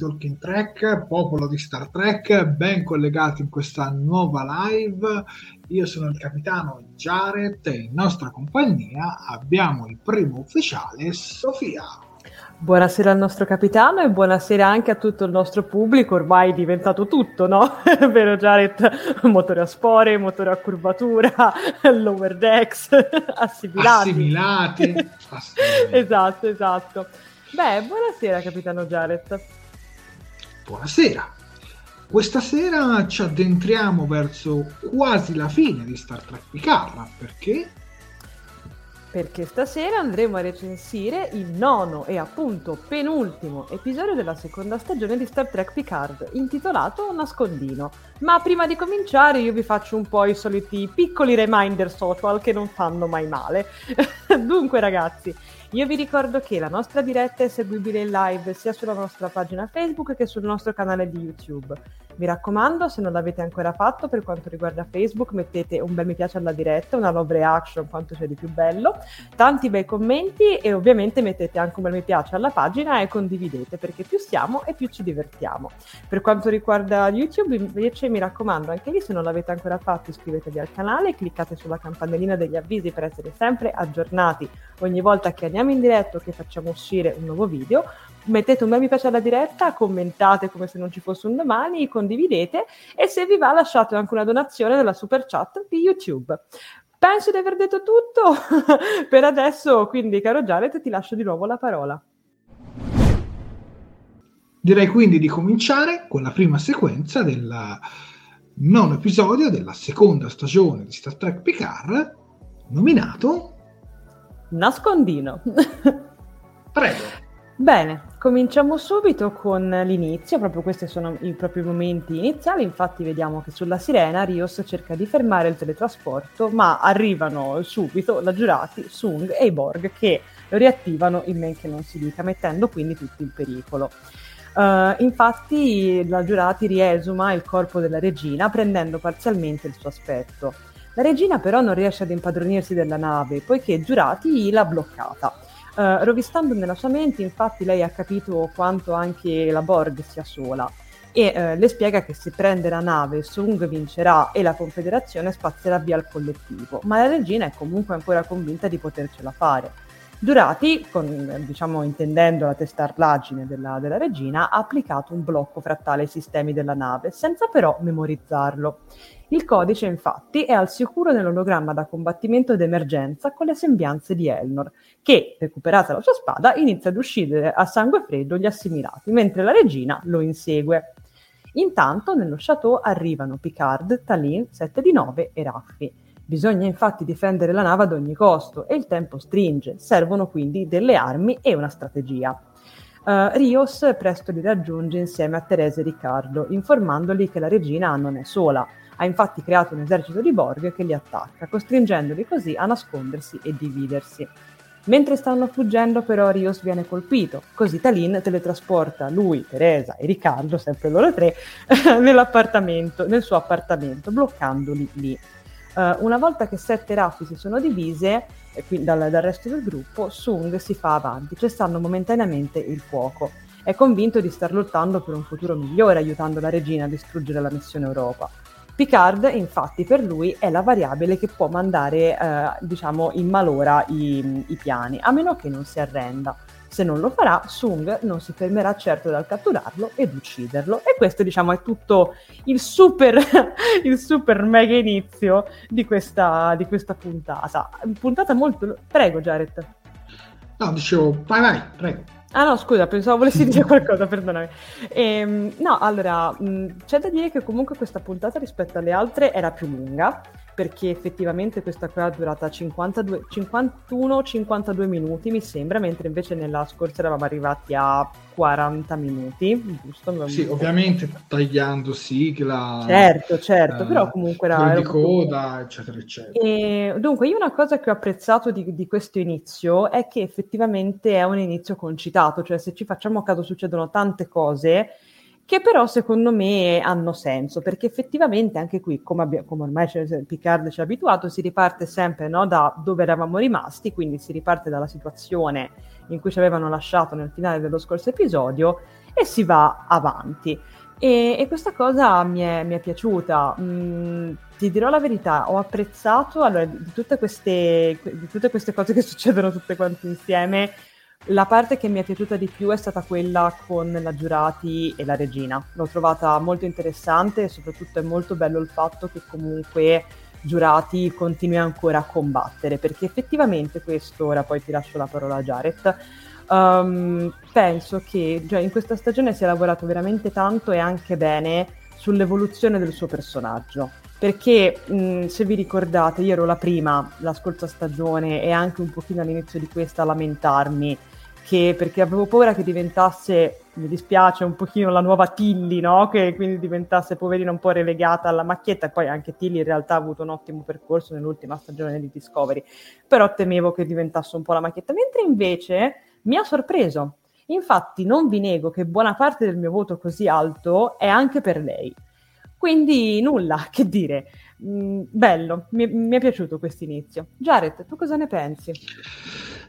Talking Trek, popolo di Star Trek, ben collegati in questa nuova live. Io sono il capitano Jared e in nostra compagnia abbiamo il primo ufficiale Sofia. Buonasera al nostro capitano e buonasera anche a tutto il nostro pubblico, ormai è diventato tutto, no? Vero Jared? Motore a spore, motore a curvatura, lower decks, assimilati. Assimilati. assimilati. esatto, esatto. Beh, buonasera capitano Jared. Buonasera. Questa sera ci addentriamo verso quasi la fine di Star Trek Picard, perché perché stasera andremo a recensire il nono e appunto penultimo episodio della seconda stagione di Star Trek Picard, intitolato Nascondino. Ma prima di cominciare io vi faccio un po' i soliti piccoli reminder social che non fanno mai male. Dunque ragazzi, io vi ricordo che la nostra diretta è seguibile in live sia sulla nostra pagina Facebook che sul nostro canale di YouTube. Mi raccomando, se non l'avete ancora fatto per quanto riguarda Facebook, mettete un bel mi piace alla diretta, una love reaction, quanto sia di più bello, tanti bei commenti e ovviamente mettete anche un bel mi piace alla pagina e condividete perché più siamo e più ci divertiamo. Per quanto riguarda YouTube, invece mi raccomando, anche lì se non l'avete ancora fatto iscrivetevi al canale, cliccate sulla campanellina degli avvisi per essere sempre aggiornati ogni volta che andiamo in diretta che facciamo uscire un nuovo video mettete un bel mi piace alla diretta, commentate come se non ci fosse un domani, condividete e se vi va lasciate anche una donazione nella super chat di YouTube. Penso di aver detto tutto per adesso, quindi caro Jared ti lascio di nuovo la parola. Direi quindi di cominciare con la prima sequenza del nono episodio della seconda stagione di Star Trek Picard, nominato Nascondino. Prego. Bene, cominciamo subito con l'inizio, proprio questi sono i propri momenti iniziali, infatti vediamo che sulla sirena Rios cerca di fermare il teletrasporto, ma arrivano subito la giurati, Sung e i Borg che lo riattivano in men che non si dica, mettendo quindi tutti in pericolo. Uh, infatti la giurati riesuma il corpo della regina prendendo parzialmente il suo aspetto. La regina però non riesce ad impadronirsi della nave poiché giurati l'ha bloccata. Uh, rovistando nella sua mente, infatti, lei ha capito quanto anche la Borg sia sola e uh, le spiega che se prende la nave Sung vincerà e la Confederazione spazierà via il collettivo, ma la regina è comunque ancora convinta di potercela fare. Durati, con, diciamo, intendendo la testardaggine della, della regina, ha applicato un blocco fra tale sistemi della nave, senza però memorizzarlo. Il codice, infatti, è al sicuro nell'ologramma da combattimento d'emergenza con le sembianze di Elnor, che, recuperata la sua spada, inizia ad uccidere a sangue freddo gli assimilati, mentre la regina lo insegue. Intanto, nello chateau arrivano Picard, Talin, 7 di 9 e Raffi. Bisogna infatti difendere la nave ad ogni costo e il tempo stringe, servono quindi delle armi e una strategia. Uh, Rios presto li raggiunge insieme a Teresa e Riccardo, informandoli che la regina non è sola. Ha infatti creato un esercito di Borg che li attacca, costringendoli così a nascondersi e dividersi. Mentre stanno fuggendo però Rios viene colpito, così Talin teletrasporta lui, Teresa e Riccardo, sempre loro tre, nell'appartamento, nel suo appartamento, bloccandoli lì. Uh, una volta che sette raffi si sono divise eh, qui, dal, dal, resto del gruppo, Sung si fa avanti, cessando momentaneamente il fuoco. È convinto di star lottando per un futuro migliore, aiutando la regina a distruggere la missione Europa. Picard, infatti, per lui è la variabile che può mandare, eh, diciamo, in malora i, i piani, a meno che non si arrenda. Se non lo farà, Sung non si fermerà certo dal catturarlo ed ucciderlo. E questo, diciamo, è tutto il super, il super mega inizio di questa, di questa puntata. Puntata molto... Prego, Jared. No, dicevo, vai, vai, prego. Ah no, scusa, pensavo volessi dire qualcosa, perdonami. Ehm, no, allora, mh, c'è da dire che comunque questa puntata rispetto alle altre era più lunga, perché effettivamente questa qua è durata 51-52 minuti, mi sembra, mentre invece nella scorsa eravamo arrivati a 40 minuti, giusto? Sì, ovviamente tagliando sigla. Certo, certo, eh, però comunque era... di coda, eccetera, eccetera. E, dunque, io una cosa che ho apprezzato di, di, questo inizio è che effettivamente è un inizio concitato, cioè se ci facciamo caso succedono tante cose che però secondo me hanno senso, perché effettivamente anche qui, come, abbia, come ormai Picard ci ha abituato, si riparte sempre no, da dove eravamo rimasti, quindi si riparte dalla situazione in cui ci avevano lasciato nel finale dello scorso episodio e si va avanti. E, e questa cosa mi è, mi è piaciuta. Mm, ti dirò la verità, ho apprezzato allora, di, tutte queste, di tutte queste cose che succedono tutte quante insieme la parte che mi è piaciuta di più è stata quella con la Giurati e la regina. L'ho trovata molto interessante e soprattutto è molto bello il fatto che comunque Giurati continui ancora a combattere, perché effettivamente questo, ora poi ti lascio la parola a Jared, um, penso che cioè, in questa stagione si è lavorato veramente tanto e anche bene sull'evoluzione del suo personaggio. Perché mh, se vi ricordate, io ero la prima, la scorsa stagione e anche un pochino all'inizio di questa a lamentarmi che, perché avevo paura che diventasse, mi dispiace, un pochino la nuova Tilly, no? Che quindi diventasse poverina un po' relegata alla macchietta poi anche Tilly in realtà ha avuto un ottimo percorso nell'ultima stagione di Discovery, però temevo che diventasse un po' la macchietta, mentre invece mi ha sorpreso. Infatti non vi nego che buona parte del mio voto così alto è anche per lei. Quindi nulla, che dire. Mm, bello, mi, mi è piaciuto questo inizio. Jared, tu cosa ne pensi?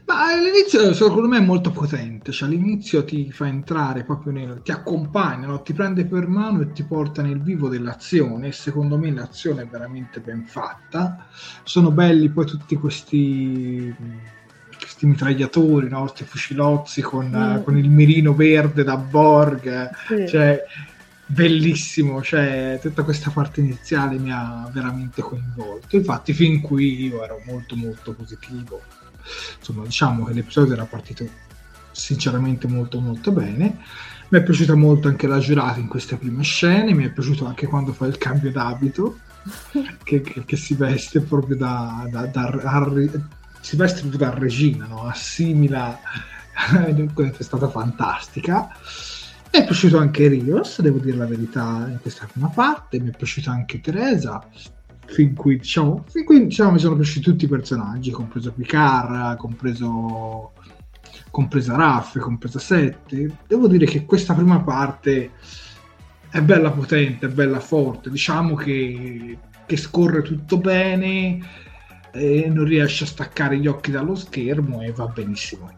Ma all'inizio secondo me è molto potente, cioè all'inizio ti fa entrare proprio nel, ti accompagna, no? ti prende per mano e ti porta nel vivo dell'azione e secondo me l'azione è veramente ben fatta. Sono belli poi tutti questi, questi mitragliatori, no? questi fucilozzi con, mm. con, il mirino verde da Borg, sì. cioè bellissimo, cioè tutta questa parte iniziale mi ha veramente coinvolto. Infatti fin qui io ero molto molto positivo insomma diciamo che l'episodio era partito sinceramente molto molto bene mi è piaciuta molto anche la giurata in queste prime scene mi è piaciuto anche quando fa il cambio d'abito che, che, che si veste proprio da, da, da, da si veste proprio da regina no? assimila è stata fantastica. Mi è piaciuto anche Rios, devo dire la verità, in questa prima parte. Mi è piaciuta anche Teresa. Fin qui, diciamo, fin qui diciamo, mi sono piaciuti tutti i personaggi, compreso Picard, compreso, compresa Raff, compresa Sette. Devo dire che questa prima parte è bella potente, è bella forte. Diciamo che, che scorre tutto bene, non riesce a staccare gli occhi dallo schermo e va benissimo.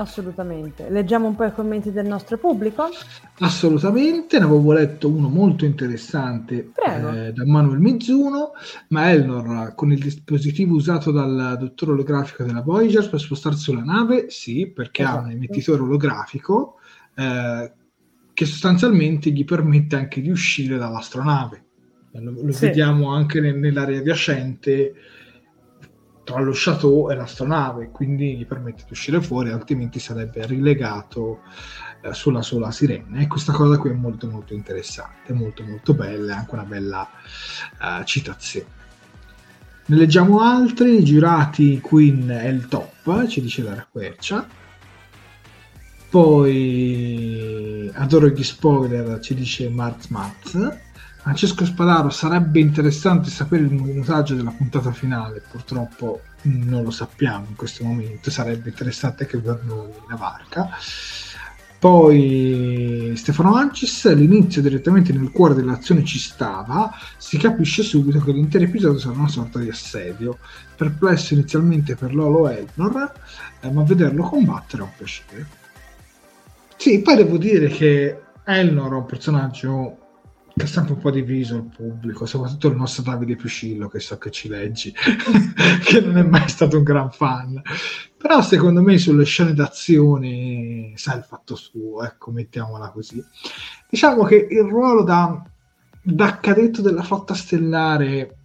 Assolutamente. Leggiamo un po' i commenti del nostro pubblico? Assolutamente, ne avevo letto uno molto interessante eh, da Manuel Mizuno, ma Elnor con il dispositivo usato dal dottore olografico della Voyager per spostarsi sulla nave, sì, perché esatto. ha un esatto. emettitore olografico eh, che sostanzialmente gli permette anche di uscire dall'astronave. Lo, lo sì. vediamo anche nel, nell'area adiacente tra lo chateau e l'astronave, quindi gli permette di uscire fuori, altrimenti sarebbe rilegato eh, sulla sola sirena. E questa cosa qui è molto molto interessante, molto molto bella, è anche una bella uh, citazione. Ne leggiamo altri, giurati Queen è il top, ci dice la Quercia. Poi adoro gli spoiler, ci dice Marz Maz. Francesco Spadaro sarebbe interessante sapere il minutaggio della puntata finale, purtroppo non lo sappiamo in questo momento, sarebbe interessante anche per noi la varca. Poi Stefano Ancis, l'inizio direttamente nel cuore dell'azione ci stava, si capisce subito che l'intero episodio sarà una sorta di assedio, perplesso inizialmente per Lolo Elnor, eh, ma vederlo combattere è un piacere. Sì, poi devo dire che Elnor è un personaggio è sempre un po' diviso il pubblico, soprattutto il nostro Davide Piscillo, che so che ci leggi, che non è mai stato un gran fan. Però secondo me sulle scene d'azione sa il fatto suo, ecco, mettiamola così. Diciamo che il ruolo da, da cadetto della flotta stellare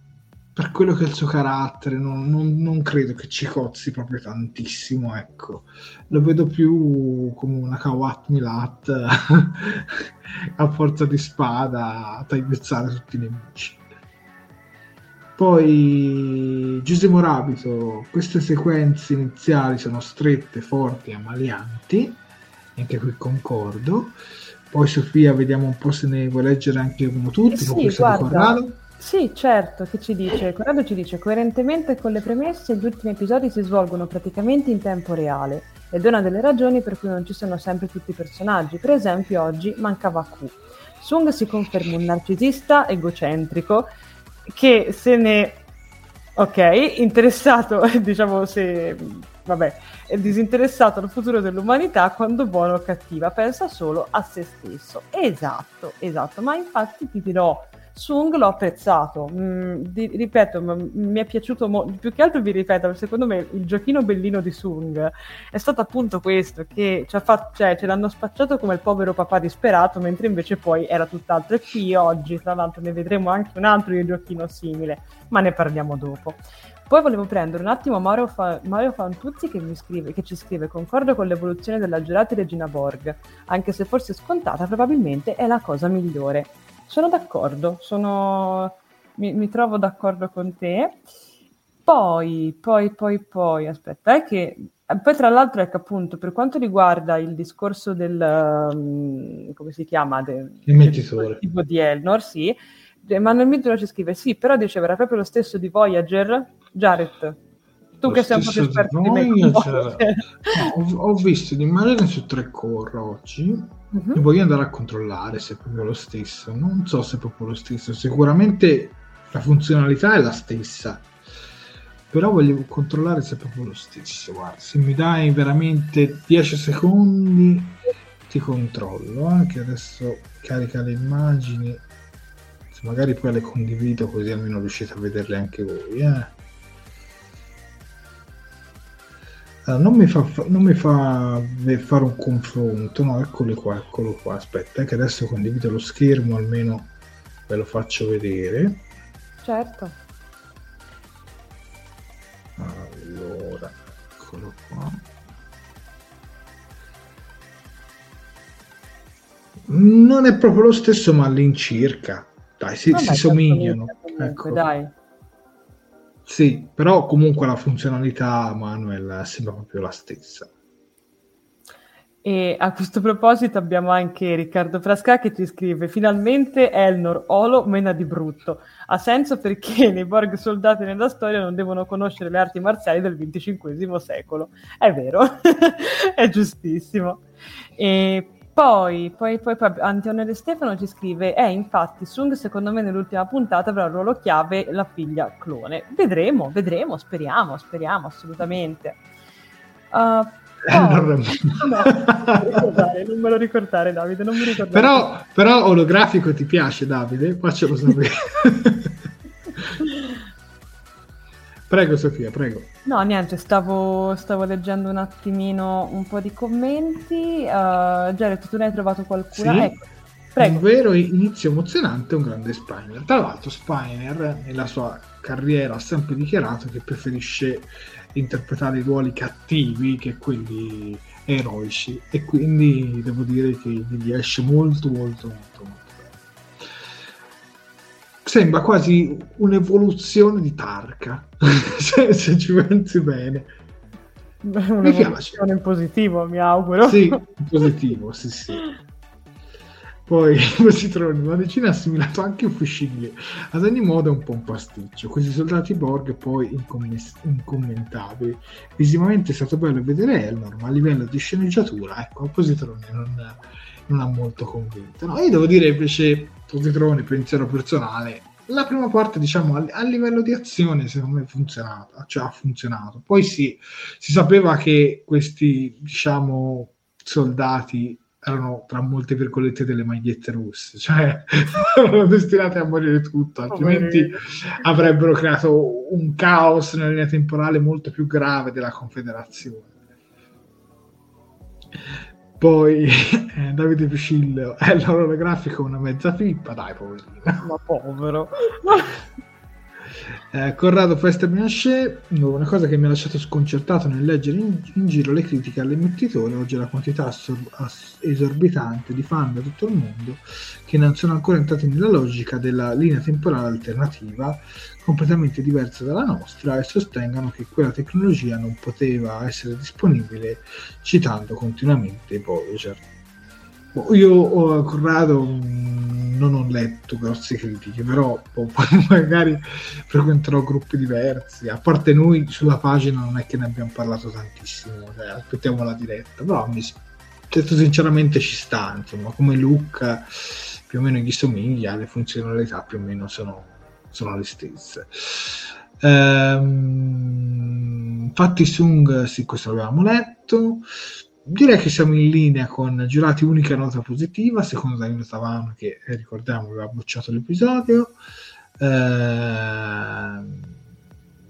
per quello che è il suo carattere, non, non, non, credo che ci cozzi proprio tantissimo, ecco. Lo vedo più come una Kawat Milat a forza di spada a tagliazzare tutti i nemici. Poi Giuseppe Morabito, queste sequenze iniziali sono strette, forti e ammalianti, anche qui concordo. Poi Sofia, vediamo un po' se ne vuoi leggere anche uno tutti, sì, con guarda, sì, certo, che ci dice? Corrado ci dice coerentemente con le premesse gli ultimi episodi si svolgono praticamente in tempo reale ed è una delle ragioni per cui non ci sono sempre tutti i personaggi. Per esempio oggi mancava Q. Sung si conferma un narcisista egocentrico che se ne... Ok, interessato, diciamo se... Vabbè, è disinteressato al futuro dell'umanità quando buono o cattiva, pensa solo a se stesso. Esatto, esatto, ma infatti ti dirò Sung l'ho apprezzato, mm, di, ripeto, m- mi è piaciuto molto, più che altro vi ripeto, secondo me il giochino bellino di Sung è stato appunto questo, che ci fatto, cioè, ce l'hanno spacciato come il povero papà disperato, mentre invece poi era tutt'altro. E qui oggi, tra l'altro, ne vedremo anche un altro giochino simile, ma ne parliamo dopo. Poi volevo prendere un attimo Mario, Fa- Mario Fantuzzi che, scrive, che, ci scrive concordo con l'evoluzione della giurata Regina Borg, anche se forse scontata probabilmente è la cosa migliore. Sono d'accordo, sono... Mi, mi, trovo d'accordo con te. Poi, poi, poi, poi, aspetta, è che poi tra l'altro ecco appunto per quanto riguarda il discorso del um, come si chiama del, del tipo di Elnor, sì. Emanuele Midro ci scrive sì, però diceva era proprio lo stesso di Voyager, Jared. Tu lo che sei un po' più esperto di me. no, ho, ho, visto di Marina su tre core oggi Uh-huh. Voglio andare a controllare se è proprio lo stesso. Non so se è proprio lo stesso. Sicuramente la funzionalità è la stessa. Però voglio controllare se è proprio lo stesso. Guarda, se mi dai veramente 10 secondi, ti controllo. Anche eh, adesso carica le immagini. Se magari poi le condivido così almeno riuscite a vederle anche voi. Eh. Non, mi fa, non mi fa fare un confronto, no, eccolo qua, eccolo qua, aspetta, eh, che adesso condivido lo schermo, almeno ve lo faccio vedere. Certo. Allora, eccolo qua. Non è proprio lo stesso, ma all'incirca. Dai, si, si somigliano. Comunque, ecco. Dai. Sì, però comunque la funzionalità Manuel sembra proprio la stessa. E a questo proposito abbiamo anche Riccardo Frasca che ci scrive finalmente Elnor Olo mena di brutto. Ha senso perché nei Borg soldati nella storia non devono conoscere le arti marziali del XXV secolo. È vero, è giustissimo. E poi, poi, poi, poi Antonio De Stefano ci scrive: Eh, infatti, Sung secondo me nell'ultima puntata avrà il ruolo chiave la figlia clone. Vedremo, vedremo, speriamo, speriamo assolutamente. Uh, Oh, non, non me lo ricordare, Davide. Non mi ricordare. Però, però olografico ti piace, Davide? Faccelo sapere. prego, Sofia, prego. No, niente, stavo, stavo, leggendo un attimino un po' di commenti. Uh, Jared, tu ne hai trovato qualcuno? Sì. Ecco. Prego. Un vero inizio emozionante, un grande Spiner. Tra l'altro, Spiner nella sua carriera ha sempre dichiarato che preferisce interpretare i ruoli cattivi che quelli eroici e quindi devo dire che gli esce molto molto molto molto sembra quasi un'evoluzione di Tarka se, se, ci pensi bene mi piace in positivo mi auguro sì in positivo sì sì poi Positroni, una decina assimilato anche Fucigli. Ad ogni modo è un po' un pasticcio. Questi soldati Borg poi incomm- incommentabili. Visivamente è stato bello vedere Elnor, ma a livello di sceneggiatura, ecco, Positroni non, non ha molto convinto. No, io devo dire invece, Positroni, pensiero personale, la prima parte, diciamo, a, a, livello di azione, secondo me è funzionata, cioè ha funzionato. Poi sì, si sapeva che questi, diciamo, soldati erano tra molte virgolette delle magliette russe, cioè erano destinate a morire tutto, altrimenti avrebbero creato un caos nella linea temporale molto più grave della Confederazione. Poi eh, Davide Piscillo è l'orografico una mezza pippa, dai poverino. Ma povero. Eh, Corrado Festa Binasce, una cosa che mi ha lasciato sconcertato nel leggere in, in giro le critiche all'emettitore oggi la quantità assor- ass- esorbitante di fan da tutto il mondo che non sono ancora entrati nella logica della linea temporale alternativa completamente diversa dalla nostra e sostengono che quella tecnologia non poteva essere disponibile citando continuamente Voyager. Boh, io ho Corrado non ho letto grosse critiche, però poi magari frequenterò gruppi diversi. A parte noi sulla pagina non è che ne abbiamo parlato tantissimo, cioè, aspettiamo la diretta, però mi detto sinceramente ci sta, insomma, come look più o meno gli somiglia, le funzionalità più o meno sono, sono le stesse. Ehm, infatti Sung, sì, questo l'avevamo letto direi che siamo in linea con Giurati unica nota positiva, secondo Danilo Tavano che eh, ricordiamo aveva bocciato l'episodio. Eh,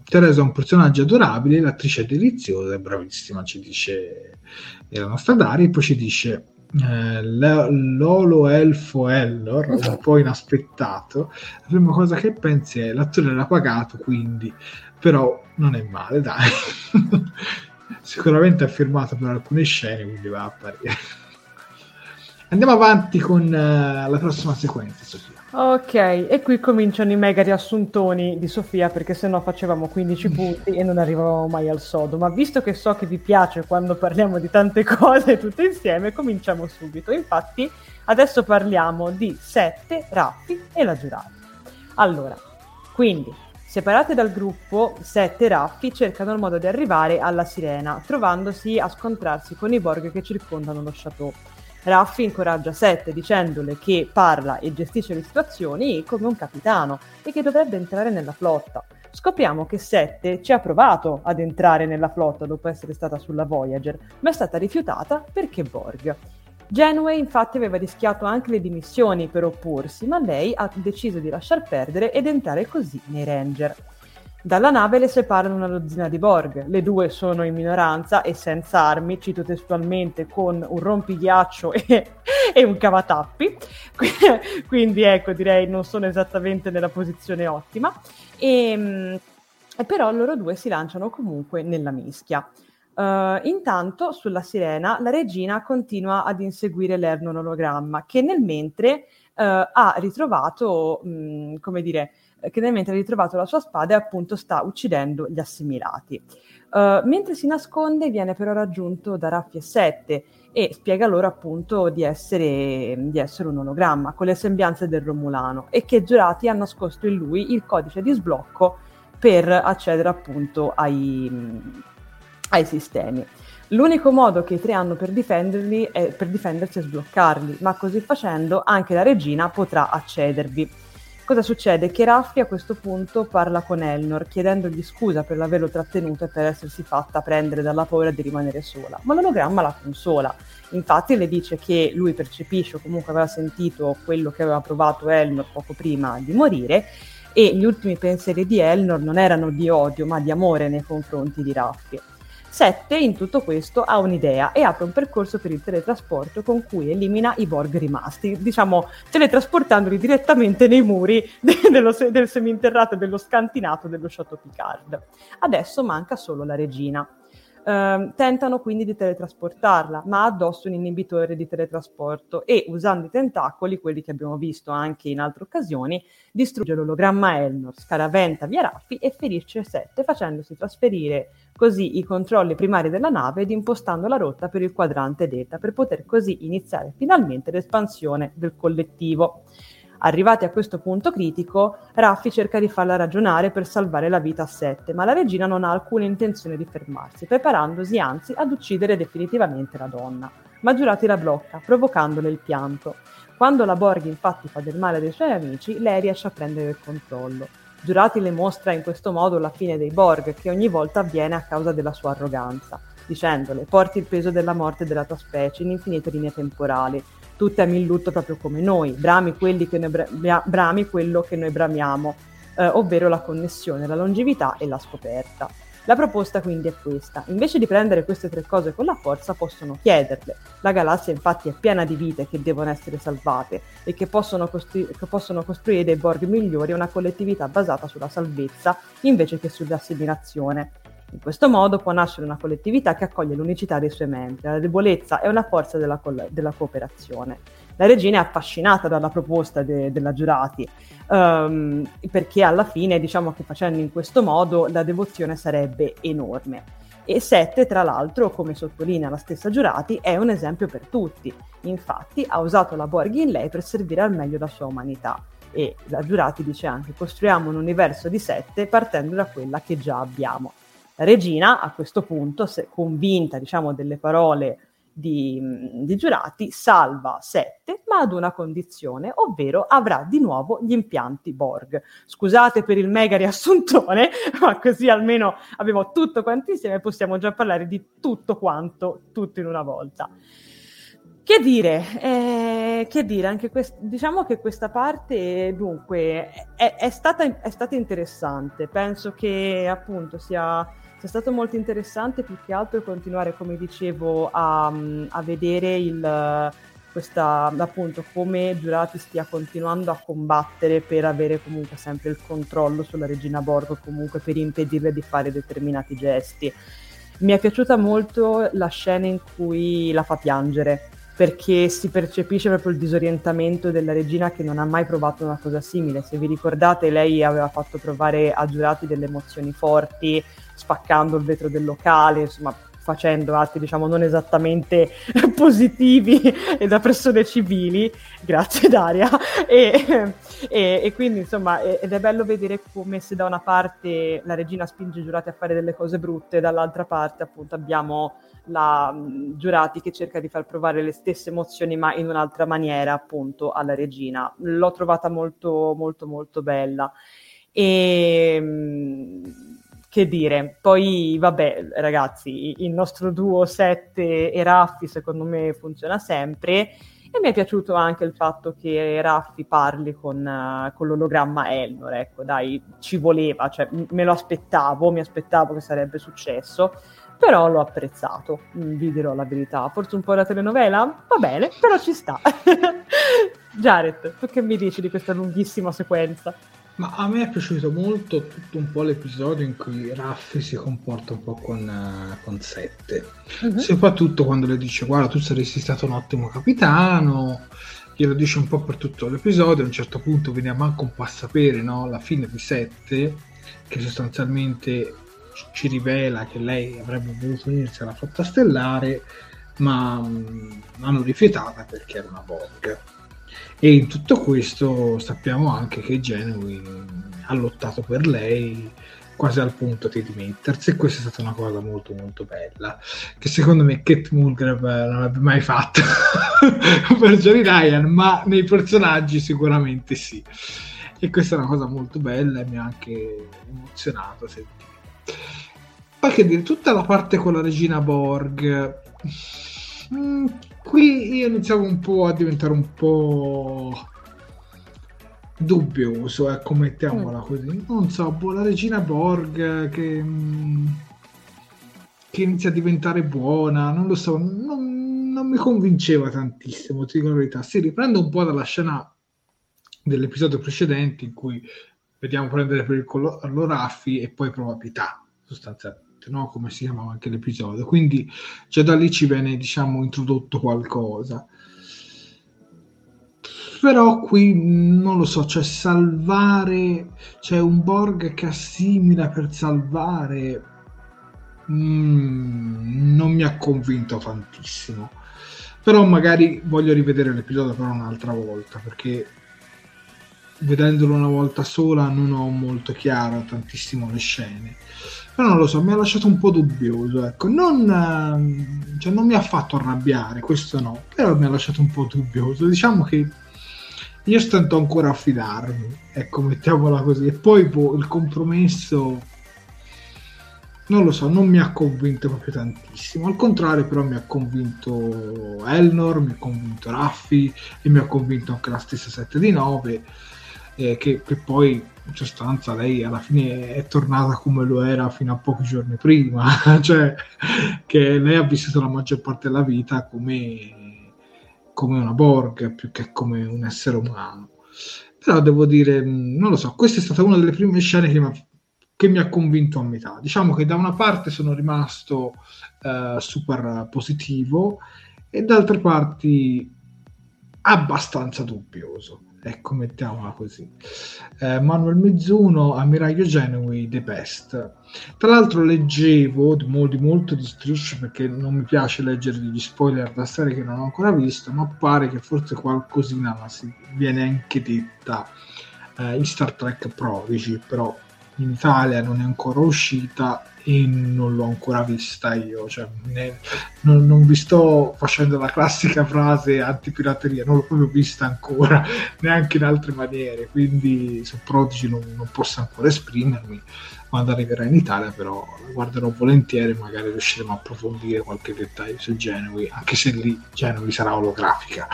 Teresa è un personaggio adorabile, l'attrice è deliziosa, è bravissima, ci dice la nostra Dari, poi ci dice eh, Lolo Elfo Ellor, un po' inaspettato. La prima cosa che pensi è l'attore l'ha pagato, quindi però non è male, dai. sicuramente ha firmato per alcune scene, quindi va a apparire. Andiamo avanti con uh, la prossima sequenza, Sofia. Ok, e qui cominciano i mega riassuntoni di Sofia perché sennò facevamo 15 punti e non arrivavamo mai al sodo. Ma visto che so che vi piace quando parliamo di tante cose tutte insieme, cominciamo subito. Infatti, adesso parliamo di Sette, Raffi e la giurata. Allora, quindi Separate dal gruppo, Sette Raffi cercano il modo di arrivare alla sirena, trovandosi a scontrarsi con i Borg che circondano lo chateau. Raffi incoraggia Sette dicendole che parla e gestisce le situazioni come un capitano e che dovrebbe entrare nella flotta. Scopriamo che Sette ci ha provato ad entrare nella flotta dopo essere stata sulla Voyager, ma è stata rifiutata perché Borg. Janeway infatti aveva rischiato anche le dimissioni per opporsi, ma lei ha deciso di lasciar perdere ed entrare così nei Ranger. Dalla nave le separano una dozzina di Borg, le due sono in minoranza e senza armi, cito testualmente, con un rompighiaccio e, e un cavatappi, quindi ecco direi non sono esattamente nella posizione ottima, e, ehm, però loro due si lanciano comunque nella mischia. Uh, intanto sulla sirena la regina continua ad inseguire l'Ernon ologramma che nel mentre uh, ha ritrovato, mh, come dire, che nel mentre ha ritrovato la sua spada e appunto sta uccidendo gli assimilati. Uh, mentre si nasconde viene però raggiunto da Raffi e 7 e spiega loro appunto di essere, di essere, un ologramma con le sembianze del Romulano e che Giurati ha nascosto in lui il codice di sblocco per accedere appunto ai, ai sistemi. L'unico modo che i tre hanno per, difenderli è, per difendersi è sbloccarli, ma così facendo anche la regina potrà accedervi. Cosa succede? Che Raffi a questo punto parla con Elnor chiedendogli scusa per averlo trattenuto e per essersi fatta prendere dalla paura di rimanere sola, ma l'ologramma la consola. Infatti le dice che lui percepisce o comunque aveva sentito quello che aveva provato Elnor poco prima di morire e gli ultimi pensieri di Elnor non erano di odio ma di amore nei confronti di Raffi. Sette, in tutto questo, ha un'idea e apre un percorso per il teletrasporto con cui elimina i Borg rimasti, diciamo teletrasportandoli direttamente nei muri de- dello se- del seminterrato e dello scantinato dello Chateau Picard. Adesso manca solo la regina. Uh, tentano quindi di teletrasportarla, ma addosso un inibitore di teletrasporto e usando i tentacoli, quelli che abbiamo visto anche in altre occasioni, distrugge l'ologramma Elnor, scaraventa via Raffi e ferisce 7, facendosi trasferire così i controlli primari della nave ed impostando la rotta per il quadrante Delta per poter così iniziare finalmente l'espansione del collettivo. Arrivati a questo punto critico, Raffi cerca di farla ragionare per salvare la vita a Sette, ma la regina non ha alcuna intenzione di fermarsi, preparandosi anzi ad uccidere definitivamente la donna. Ma Giurati la blocca, provocandole il pianto. Quando la Borg infatti fa del male dei suoi amici, lei riesce a prendere il controllo. Giurati le mostra in questo modo la fine dei Borg, che ogni volta avviene a causa della sua arroganza, dicendole porti il peso della morte della tua specie in infinite linee temporali, tu temi il lutto proprio come noi, brami, bra- brami quello che noi bramiamo, eh, ovvero la connessione, la longevità e la scoperta. La proposta quindi è questa. Invece di prendere queste tre cose con la forza, possono chiederle. La galassia infatti è piena di vite che devono essere salvate e che possono, costru- che possono costruire dei Borg migliori e una collettività basata sulla salvezza invece che sull'assimilazione. In questo modo può nascere una collettività che accoglie l'unicità dei suoi membri, la debolezza è una forza della, co- della cooperazione. La regina è affascinata dalla proposta de- della Giurati, um, perché alla fine diciamo che facendo in questo modo la devozione sarebbe enorme. E Sette, tra l'altro, come sottolinea la stessa Giurati, è un esempio per tutti. Infatti ha usato la Borg in lei per servire al meglio la sua umanità. E la Giurati dice anche costruiamo un universo di sette partendo da quella che già abbiamo. Regina a questo punto, convinta diciamo, delle parole di, di, giurati, salva sette, ma ad una condizione, ovvero avrà di nuovo gli impianti Borg. Scusate per il mega riassuntone, ma così almeno abbiamo tutto quanto insieme e possiamo già parlare di tutto quanto, tutto in una volta. Che dire, eh, che dire, anche quest- diciamo che questa parte dunque è, è, stata, è stata interessante, penso che appunto sia è stato molto interessante più che altro continuare, come dicevo, a, a vedere il, questa, appunto come Giurati stia continuando a combattere per avere comunque sempre il controllo sulla regina Borgo, comunque per impedirle di fare determinati gesti. Mi è piaciuta molto la scena in cui la fa piangere, perché si percepisce proprio il disorientamento della regina che non ha mai provato una cosa simile. Se vi ricordate, lei aveva fatto provare a Giurati delle emozioni forti, spaccando il vetro del locale, insomma facendo atti diciamo non esattamente positivi e da persone civili, grazie Daria, e, e, e, quindi insomma ed è bello vedere come se da una parte la regina spinge i giurati a fare delle cose brutte, dall'altra parte appunto abbiamo la um, Giurati che cerca di far provare le stesse emozioni ma in un'altra maniera appunto alla regina. L'ho trovata molto molto molto bella. E che dire, poi vabbè ragazzi, il nostro duo 7 e Raffi secondo me funziona sempre e mi è piaciuto anche il fatto che Raffi parli con, uh, con l'ologramma Elnor, ecco dai, ci voleva, cioè me lo aspettavo, mi aspettavo che sarebbe successo però l'ho apprezzato, mm, vi dirò la verità. Forse un po' la telenovela? Va bene, però ci sta. Jared, tu che mi dici di questa lunghissima sequenza? Ma a me è piaciuto molto tutto un po' l'episodio in cui Raffi si comporta un po' con, uh, con Sette, uh-huh. soprattutto quando le dice guarda tu saresti stato un ottimo capitano glielo dice un po' per tutto l'episodio, a un certo punto veniamo anche un po' a sapere no? la fine di 7, che sostanzialmente ci rivela che lei avrebbe voluto unirsi alla flotta stellare, ma mh, l'hanno rifiutata perché era una Borg. E in tutto questo sappiamo anche che Genui ha lottato per lei quasi al punto di dimettersi e questa è stata una cosa molto molto bella che secondo me Kate Mulgrave non avrebbe mai fatto per Johnny Ryan ma nei personaggi sicuramente sì. E questa è una cosa molto bella e mi ha anche emozionato sentire poi che dire tutta la parte con la regina Borg mm, qui io iniziavo un po' a diventare un po' dubbioso, ecco, mettiamola mm. così. Non so, boh, la regina Borg che, mm, che inizia a diventare buona, non lo so, non, non mi convinceva tantissimo, ti dico la verità. Si riprende un po' dalla scena dell'episodio precedente in cui vediamo prendere per il collo Raffi e poi prova pietà, sostanzialmente, no? come si chiamava anche l'episodio. Quindi già da lì ci viene, diciamo, introdotto qualcosa però qui non lo so, cioè salvare, c'è un Borg che assimila per salvare, mm, non mi ha convinto tantissimo. Però magari voglio rivedere l'episodio però un'altra volta, perché vedendolo una volta sola non ho molto chiaro tantissimo le scene. Però non lo so, mi ha lasciato un po' dubbioso, ecco. Non, cioè, non mi ha fatto arrabbiare, questo no, però mi ha lasciato un po' dubbioso. Diciamo che io stento ancora a fidarmi, ecco, mettiamola così. E poi boh, il compromesso, non lo so, non mi ha convinto proprio tantissimo. Al contrario, però, mi ha convinto Elnor, mi ha convinto Raffi e mi ha convinto anche la stessa 7 di 9. Eh, che, che, poi in sostanza lei alla fine è tornata come lo era fino a pochi giorni prima, cioè che lei ha vissuto la maggior parte della vita come come una Borg più che come un essere umano. Però devo dire, mm, non lo so, questa è stata una delle prime scene che mi ha, che mi ha convinto a metà. Diciamo che da una parte sono rimasto uh, super positivo e da altre parti abbastanza dubbioso. Ecco, mettiamola così. Eh, Manuel Mizzuno, Ammiraglio Genui, The Best. Tra l'altro leggevo di, molto, molto di strisce perché non mi piace leggere degli spoiler da serie che non ho ancora visto, ma pare che forse qualcosina si viene anche detta eh, in Star Trek Prodigy, però in Italia non è ancora uscita e non l'ho ancora vista io, cioè, ne, non, non, vi sto facendo la classica frase antipirateria, non l'ho proprio vista ancora, neanche in altre maniere, quindi su Prodigy non, non posso ancora esprimermi, quando arriverà in Italia però la guarderò volentieri, magari riusciremo a approfondire qualche dettaglio su Genui, anche se lì Genui sarà olografica.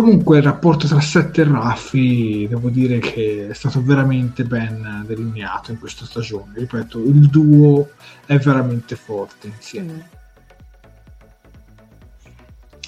Comunque il rapporto tra Sette e Raffi devo dire che è stato veramente ben delineato in questa stagione. Ripeto, il duo è veramente forte insieme. Mm.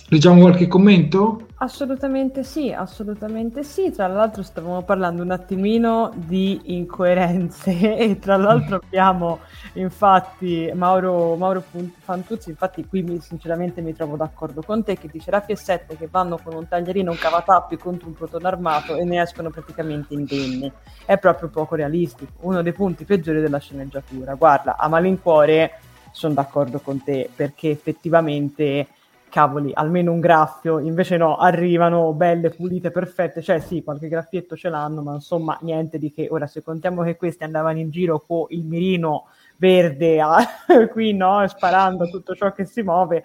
Leggiamo qualche commento? Assolutamente sì, assolutamente sì. Tra l'altro stavamo parlando un attimino di incoerenze e tra l'altro abbiamo infatti Mauro, Mauro Fantuzzi, infatti qui mi, sinceramente mi trovo d'accordo con te che dice Raffi e Sette che vanno con un taglierino, un cavatappi contro un protone armato e ne escono praticamente indenni. È proprio poco realistico, uno dei punti peggiori della sceneggiatura. Guarda, a malincuore sono d'accordo con te perché effettivamente cavoli, almeno un graffio, invece no, arrivano belle, pulite, perfette, cioè sì, qualche graffietto ce l'hanno, ma insomma niente di che. Ora, se contiamo che questi andavano in giro con il mirino verde a, qui, no, sparando tutto ciò che si muove,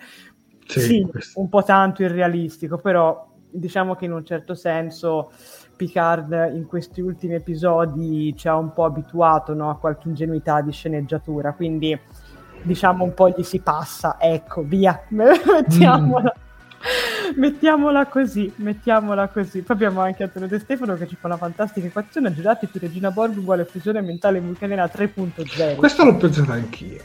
sì, sì un po' tanto irrealistico, però diciamo che in un certo senso Picard in questi ultimi episodi ci ha un po' abituato no, a qualche ingenuità di sceneggiatura, quindi diciamo un po' gli si passa, ecco, via, mettiamola. Mm. Mettiamola così, mettiamola così. Poi abbiamo anche Antonio De Stefano che ci fa una fantastica equazione. Girati più Regina Borg uguale fusione mentale vulcaniana 3.0. Questo l'ho pensato anch'io.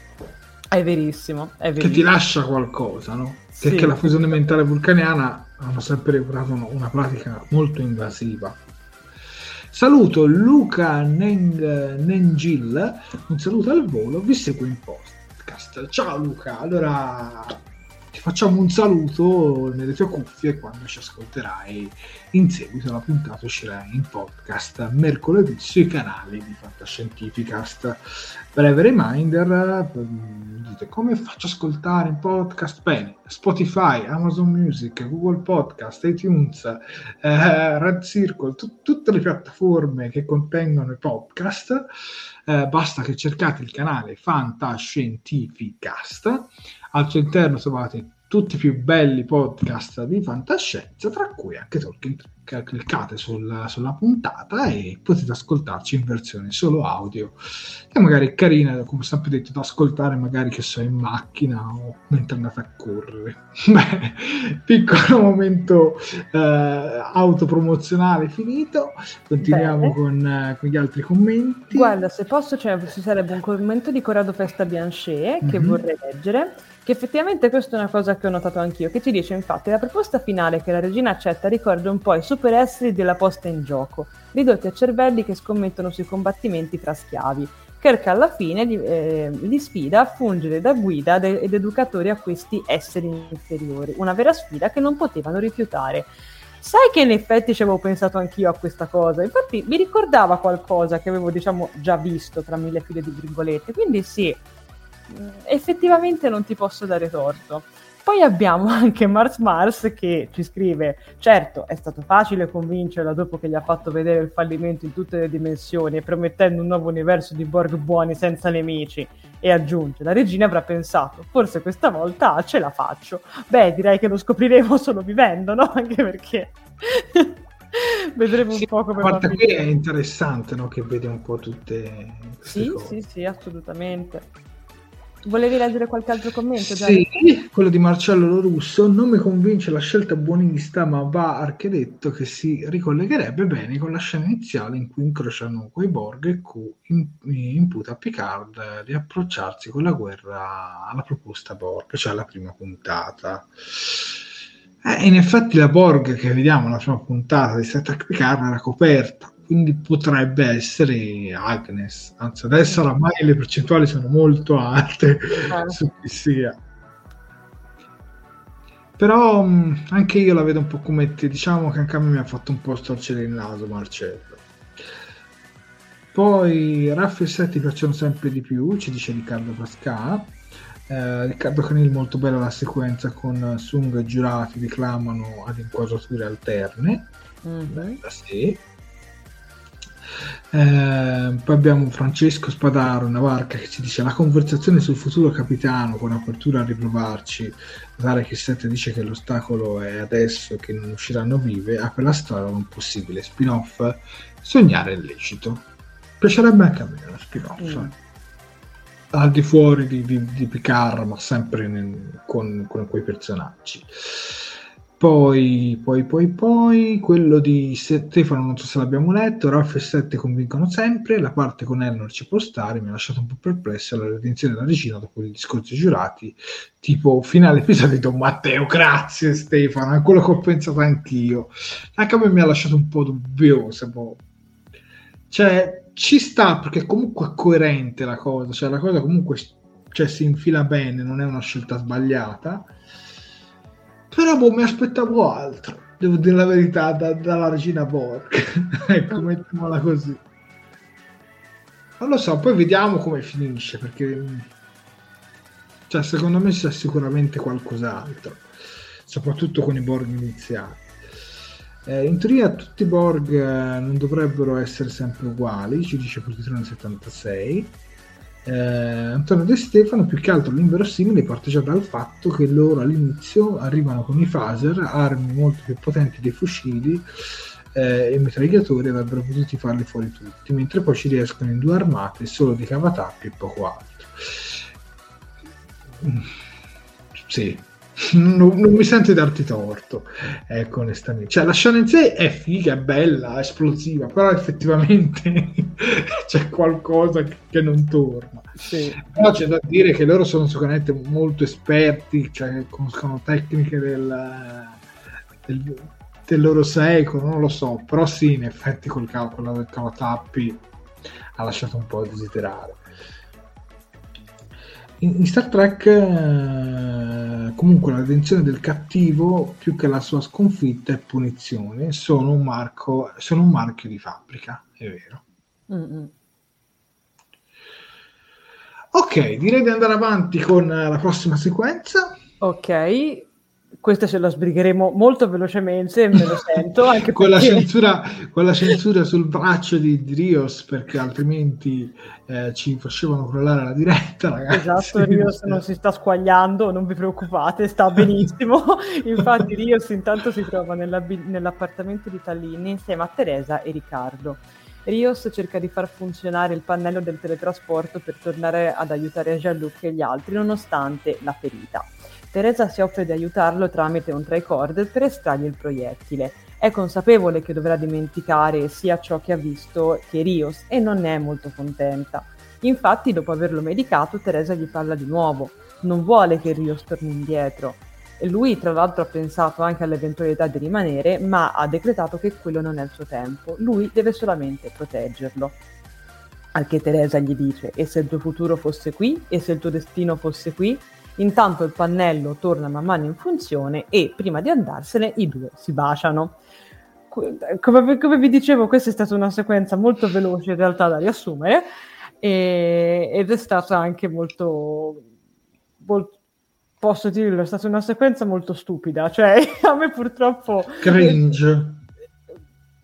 È verissimo, è verissimo. Che ti lascia qualcosa, no? Sì. Perché la fusione mentale vulcaniana hanno sempre reputato una pratica molto invasiva. Saluto Luca Neng, Nengil, un saluto al volo, vi seguo in post. Ciao Luca, allora facciamo un saluto nelle tue cuffie quando ci ascolterai in seguito la puntata uscirà in podcast mercoledì sui canali di Fantascientificast. Breve reminder dite come faccio ascoltare in podcast? Bene Spotify, Amazon Music, Google Podcast, iTunes eh, Red Circle t- tutte le piattaforme che contengono i podcast. Eh, basta che cercate il canale Fantascientificast. Al suo interno trovate tutti i più belli podcast di fantascienza, tra cui anche Tolkien. Cliccate sul, sulla puntata e potete ascoltarci in versione solo audio. E magari è carina, come sempre detto, da ascoltare magari che so in macchina o mentre andate a correre. Beh, piccolo momento eh, autopromozionale finito. Continuiamo con, eh, con, gli altri commenti. Guarda, se posso, cioè, ci sarebbe un commento di Corrado Festa Bianchet che mm-hmm. vorrei leggere che effettivamente questa è una cosa che ho notato anch'io, che ci dice infatti la proposta finale che la regina accetta ricorda un po' i superesseri della posta in gioco, ridotti a cervelli che scommettono sui combattimenti tra schiavi. Kirk alla fine li, eh, li sfida a fungere da guida de- ed educatori a questi esseri inferiori, una vera sfida che non potevano rifiutare. Sai che in effetti ci avevo pensato anch'io a questa cosa, infatti mi ricordava qualcosa che avevo diciamo già visto tra mille file di virgolette, quindi sì, effettivamente non ti posso dare torto. Poi abbiamo anche Mars Mars che ci scrive: Certo, è stato facile convincerla dopo che gli ha fatto vedere il fallimento in tutte le dimensioni e promettendo un nuovo universo di Borg buoni senza nemici. E aggiunge: La regina avrà pensato, forse questa volta ce la faccio. Beh, direi che lo scopriremo solo vivendo, no? Anche perché. Vedremo sì, un po' come va. Qui è interessante, no? Che vede un po' tutte. Sì, cose. sì, sì, assolutamente. Volevi leggere qualche altro commento? Sì, quello di Marcello Lorusso. Non mi convince la scelta buonista, ma va archedetto che si ricollegherebbe bene con la scena iniziale in cui incrociano quei Borg e Q imputa a Picard di approcciarsi con la guerra alla proposta Borg, cioè alla prima puntata. Eh, in effetti la Borg che vediamo alla prima puntata di Star Trek Picard era coperta quindi potrebbe essere Agnes. Anzi, adesso oramai le percentuali sono molto alte ah. su chi sia. Però mh, anche io la vedo un po' come te, diciamo che anche a me mi ha fatto un po' storcere il naso Marcello. Poi Raffi e Setti piacciono sempre di più, ci dice Riccardo Pascà. Eh, Riccardo Canil molto bella la sequenza con Sung e Giurati declamano ad inquadrature alterne. Mm-hmm. Sì. Eh, poi abbiamo Francesco Spadaro, una barca che ci dice la conversazione sul futuro capitano con apertura a riprovarci. Notare che Sette dice che l'ostacolo è adesso che non usciranno vive, apre la storia un possibile spin-off. Sognare è lecito. Piacerebbe anche a me uno spin-off. Mm. Al di fuori di, di, di Picard, ma sempre nel, con, con quei personaggi. Poi, poi, poi, poi, quello di Stefano, non so se l'abbiamo letto, Ralph e 7 convincono sempre, la parte con Eleanor ci può stare, mi ha lasciato un po' perplesso la redenzione della regina dopo i discorsi giurati, tipo finale episodio Matteo, grazie Stefano, è quello che ho pensato anch'io. Anche a me mi ha lasciato un po' dubbioso, boh. cioè ci sta perché comunque è coerente la cosa, cioè la cosa comunque cioè, si infila bene, non è una scelta sbagliata però boh, mi aspettavo altro, devo dire la verità, da, dalla regina Borg. ecco, mettiamola così. Non lo so, poi vediamo come finisce, perché cioè, secondo me c'è sicuramente qualcos'altro, soprattutto con i Borg iniziali. Eh, in teoria tutti i Borg eh, non dovrebbero essere sempre uguali, ci dice Positrone 76 eh, Antonio De Stefano più che altro l'inverosimile parte già dal fatto che loro all'inizio arrivano con i phaser, armi molto più potenti dei fucili eh, e mitragliatori avrebbero potuto farli fuori tutti, mentre poi ci riescono in due armate solo di cavatappi e poco altro. Mm. Sì, non, non, mi sento di darti torto, ecco, onestamente. Cioè, la scena in sé è figa, è bella, esplosiva, però effettivamente c'è qualcosa che, non torna. Sì. Però c'è da dire che loro sono sicuramente molto esperti, cioè conoscono tecniche del, del, del loro secolo, non lo so, però sì, in effetti col calcolo del cavatappi ha lasciato un po' a desiderare. In, in Star Trek eh, comunque la redenzione del cattivo più che la sua sconfitta e punizione sono un, marco, sono un marchio di fabbrica, è vero. Mm-hmm. Ok, direi di andare avanti con la prossima sequenza. Ok, questa ce la sbrigheremo molto velocemente, me lo sento. Anche con, perché... la censura, con, la censura, sul braccio di, di Rios, perché altrimenti eh, ci facevano crollare la diretta, ragazzi. Esatto, Rios non si sta squagliando, non vi preoccupate, sta benissimo. Infatti Rios intanto si trova nell'appartamento di Tallinn insieme a Teresa e Riccardo. Rios cerca di far funzionare il pannello del teletrasporto per tornare ad aiutare Jean-Luc e gli altri, nonostante la ferita. Teresa si offre di aiutarlo tramite un tricorder per estrargli il proiettile. È consapevole che dovrà dimenticare sia ciò che ha visto che Rios e non ne è molto contenta. Infatti, dopo averlo medicato, Teresa gli parla di nuovo. Non vuole che Rios torni indietro. E lui, tra l'altro, ha pensato anche all'eventualità di rimanere, ma ha decretato che quello non è il suo tempo. Lui deve solamente proteggerlo. Al che Teresa gli dice: E se il tuo futuro fosse qui? E se il tuo destino fosse qui? Intanto il pannello torna man mano in funzione e prima di andarsene i due si baciano. Come, come vi dicevo, questa è stata una sequenza molto veloce in realtà da riassumere e, ed è stata anche molto, molto posso dirlo, è stata una sequenza molto stupida, cioè a me purtroppo... Cringe.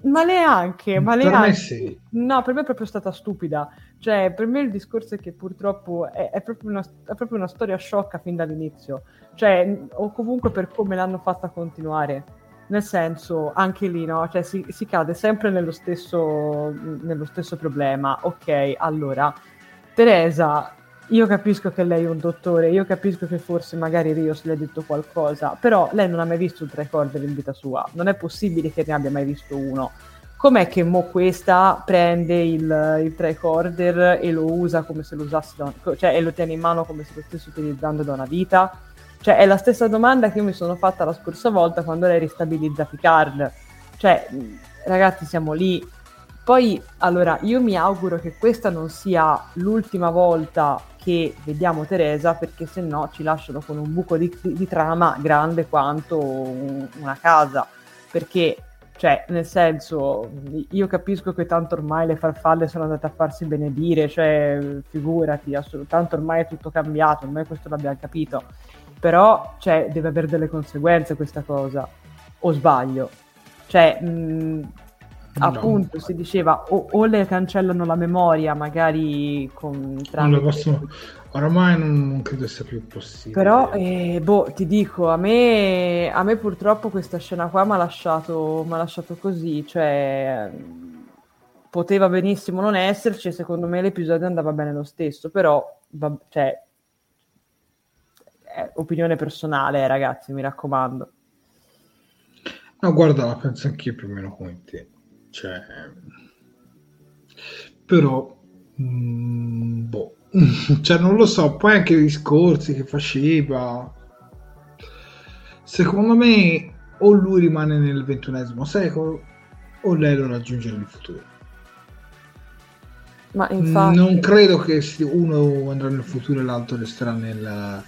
Ma neanche, ma neanche. Sì. No, per me è proprio stata stupida. Cioè, per me il discorso è che purtroppo è, è, proprio, una, è proprio, una, storia sciocca fin dall'inizio. Cioè, o comunque per come l'hanno fatta continuare. Nel senso, anche lì, no? Cioè, si, si cade sempre nello stesso, nello stesso problema. Ok, allora, Teresa io capisco che lei è un dottore, io capisco che forse magari Rios le ha detto qualcosa, però lei non ha mai visto un tricorder in vita sua, non è possibile che ne abbia mai visto uno. Com'è che mo questa prende il, il tricorder e lo usa come se lo usasse, da, cioè e lo tiene in mano come se lo stesse utilizzando da una vita? Cioè è la stessa domanda che io mi sono fatta la scorsa volta quando lei ristabilizza Picard. Cioè, ragazzi, siamo lì, poi, allora, io mi auguro che questa non sia l'ultima volta che vediamo Teresa, perché se no ci lasciano con un buco di, di, trama grande quanto un, una casa. Perché, cioè, nel senso, io capisco che tanto ormai le farfalle sono andate a farsi benedire, cioè, figurati, assolutamente ormai è tutto cambiato, ormai questo l'abbiamo capito. Però, cioè, deve avere delle conseguenze questa cosa. O sbaglio? Cioè, mh, appunto no. si diceva o, o, le cancellano la memoria magari con tramite... Posso... oramai non, non, credo sia più possibile però eh, boh ti dico a me, a me purtroppo questa scena qua mi ha lasciato, lasciato così cioè poteva benissimo non esserci secondo me l'episodio andava bene lo stesso però va, cioè opinione personale ragazzi mi raccomando No, guarda, la penso anch'io più o meno come te. Cioè, però, mh, mm, boh, cioè non lo so, poi anche i discorsi che faceva, secondo me o lui rimane nel ventunesimo secolo o lei lo raggiunge nel futuro. Ma infatti... Non credo che uno andrà nel futuro e l'altro resterà nel,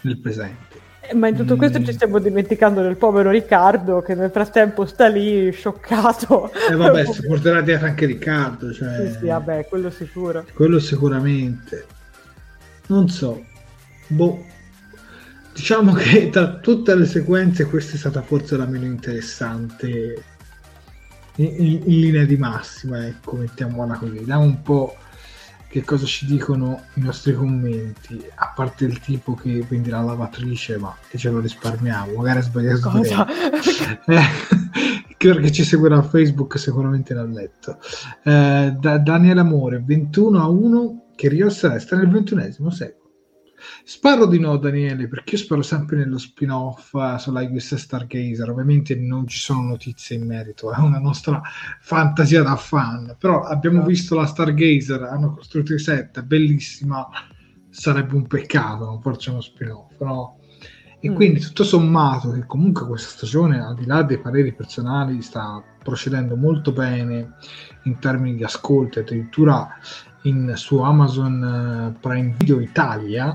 nel presente. Ma in tutto questo mm. ci stiamo dimenticando del povero Riccardo che nel frattempo sta lì scioccato. E eh vabbè, si porterà dietro anche Riccardo. Cioè... Sì, sì, vabbè, quello sicuro. Quello sicuramente. Non so. Boh. Diciamo che tra tutte le sequenze questa è stata forse la meno interessante in, in, in linea di massima, ecco, mettiamola così. Vediamo un po' che cosa ci dicono i nostri commenti, a parte il tipo che vendi la lavatrice, ma che ce lo risparmiamo, magari ha sbagliato. Cosa? che ci seguirà a Facebook, sicuramente l'ha letto. Eh, da Daniele Amore, 21 a 1, che Rios resta nel ventunesimo secolo. Spero di no, Daniele, perché io spero sempre nello spin-off uh, sulla USS Stargazer. Ovviamente non ci sono notizie in merito, è una nostra fantasia da fan. Però abbiamo visto la Stargazer, hanno costruito i set, bellissima. Sarebbe un peccato non farci uno spin-off, no? E mm. quindi tutto sommato, che comunque questa stagione, al di là dei pareri personali, sta procedendo molto bene in termini di ascolto, addirittura in, su Amazon uh, Prime Video Italia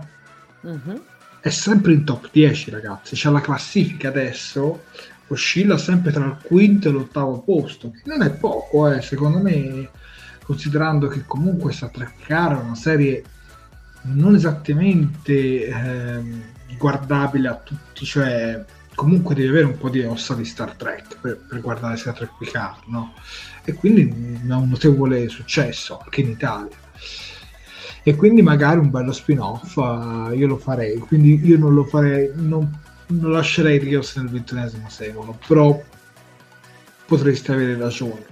mm-hmm. è sempre in top 10 ragazzi, c'è la classifica adesso, oscilla sempre tra il quinto e l'ottavo posto, non è poco eh, secondo me, considerando che comunque sta traccare una serie non esattamente eh, guardabile a tutti, cioè comunque devi avere un po' di ossa di Star Trek per, per guardare Star Trek Picard, no? E quindi ha un notevole successo anche in Italia. E quindi magari un bello spin-off uh, io lo farei, quindi io non lo farei, non, non lascerei Rios nel ventunesimo secolo, però potreste avere ragione.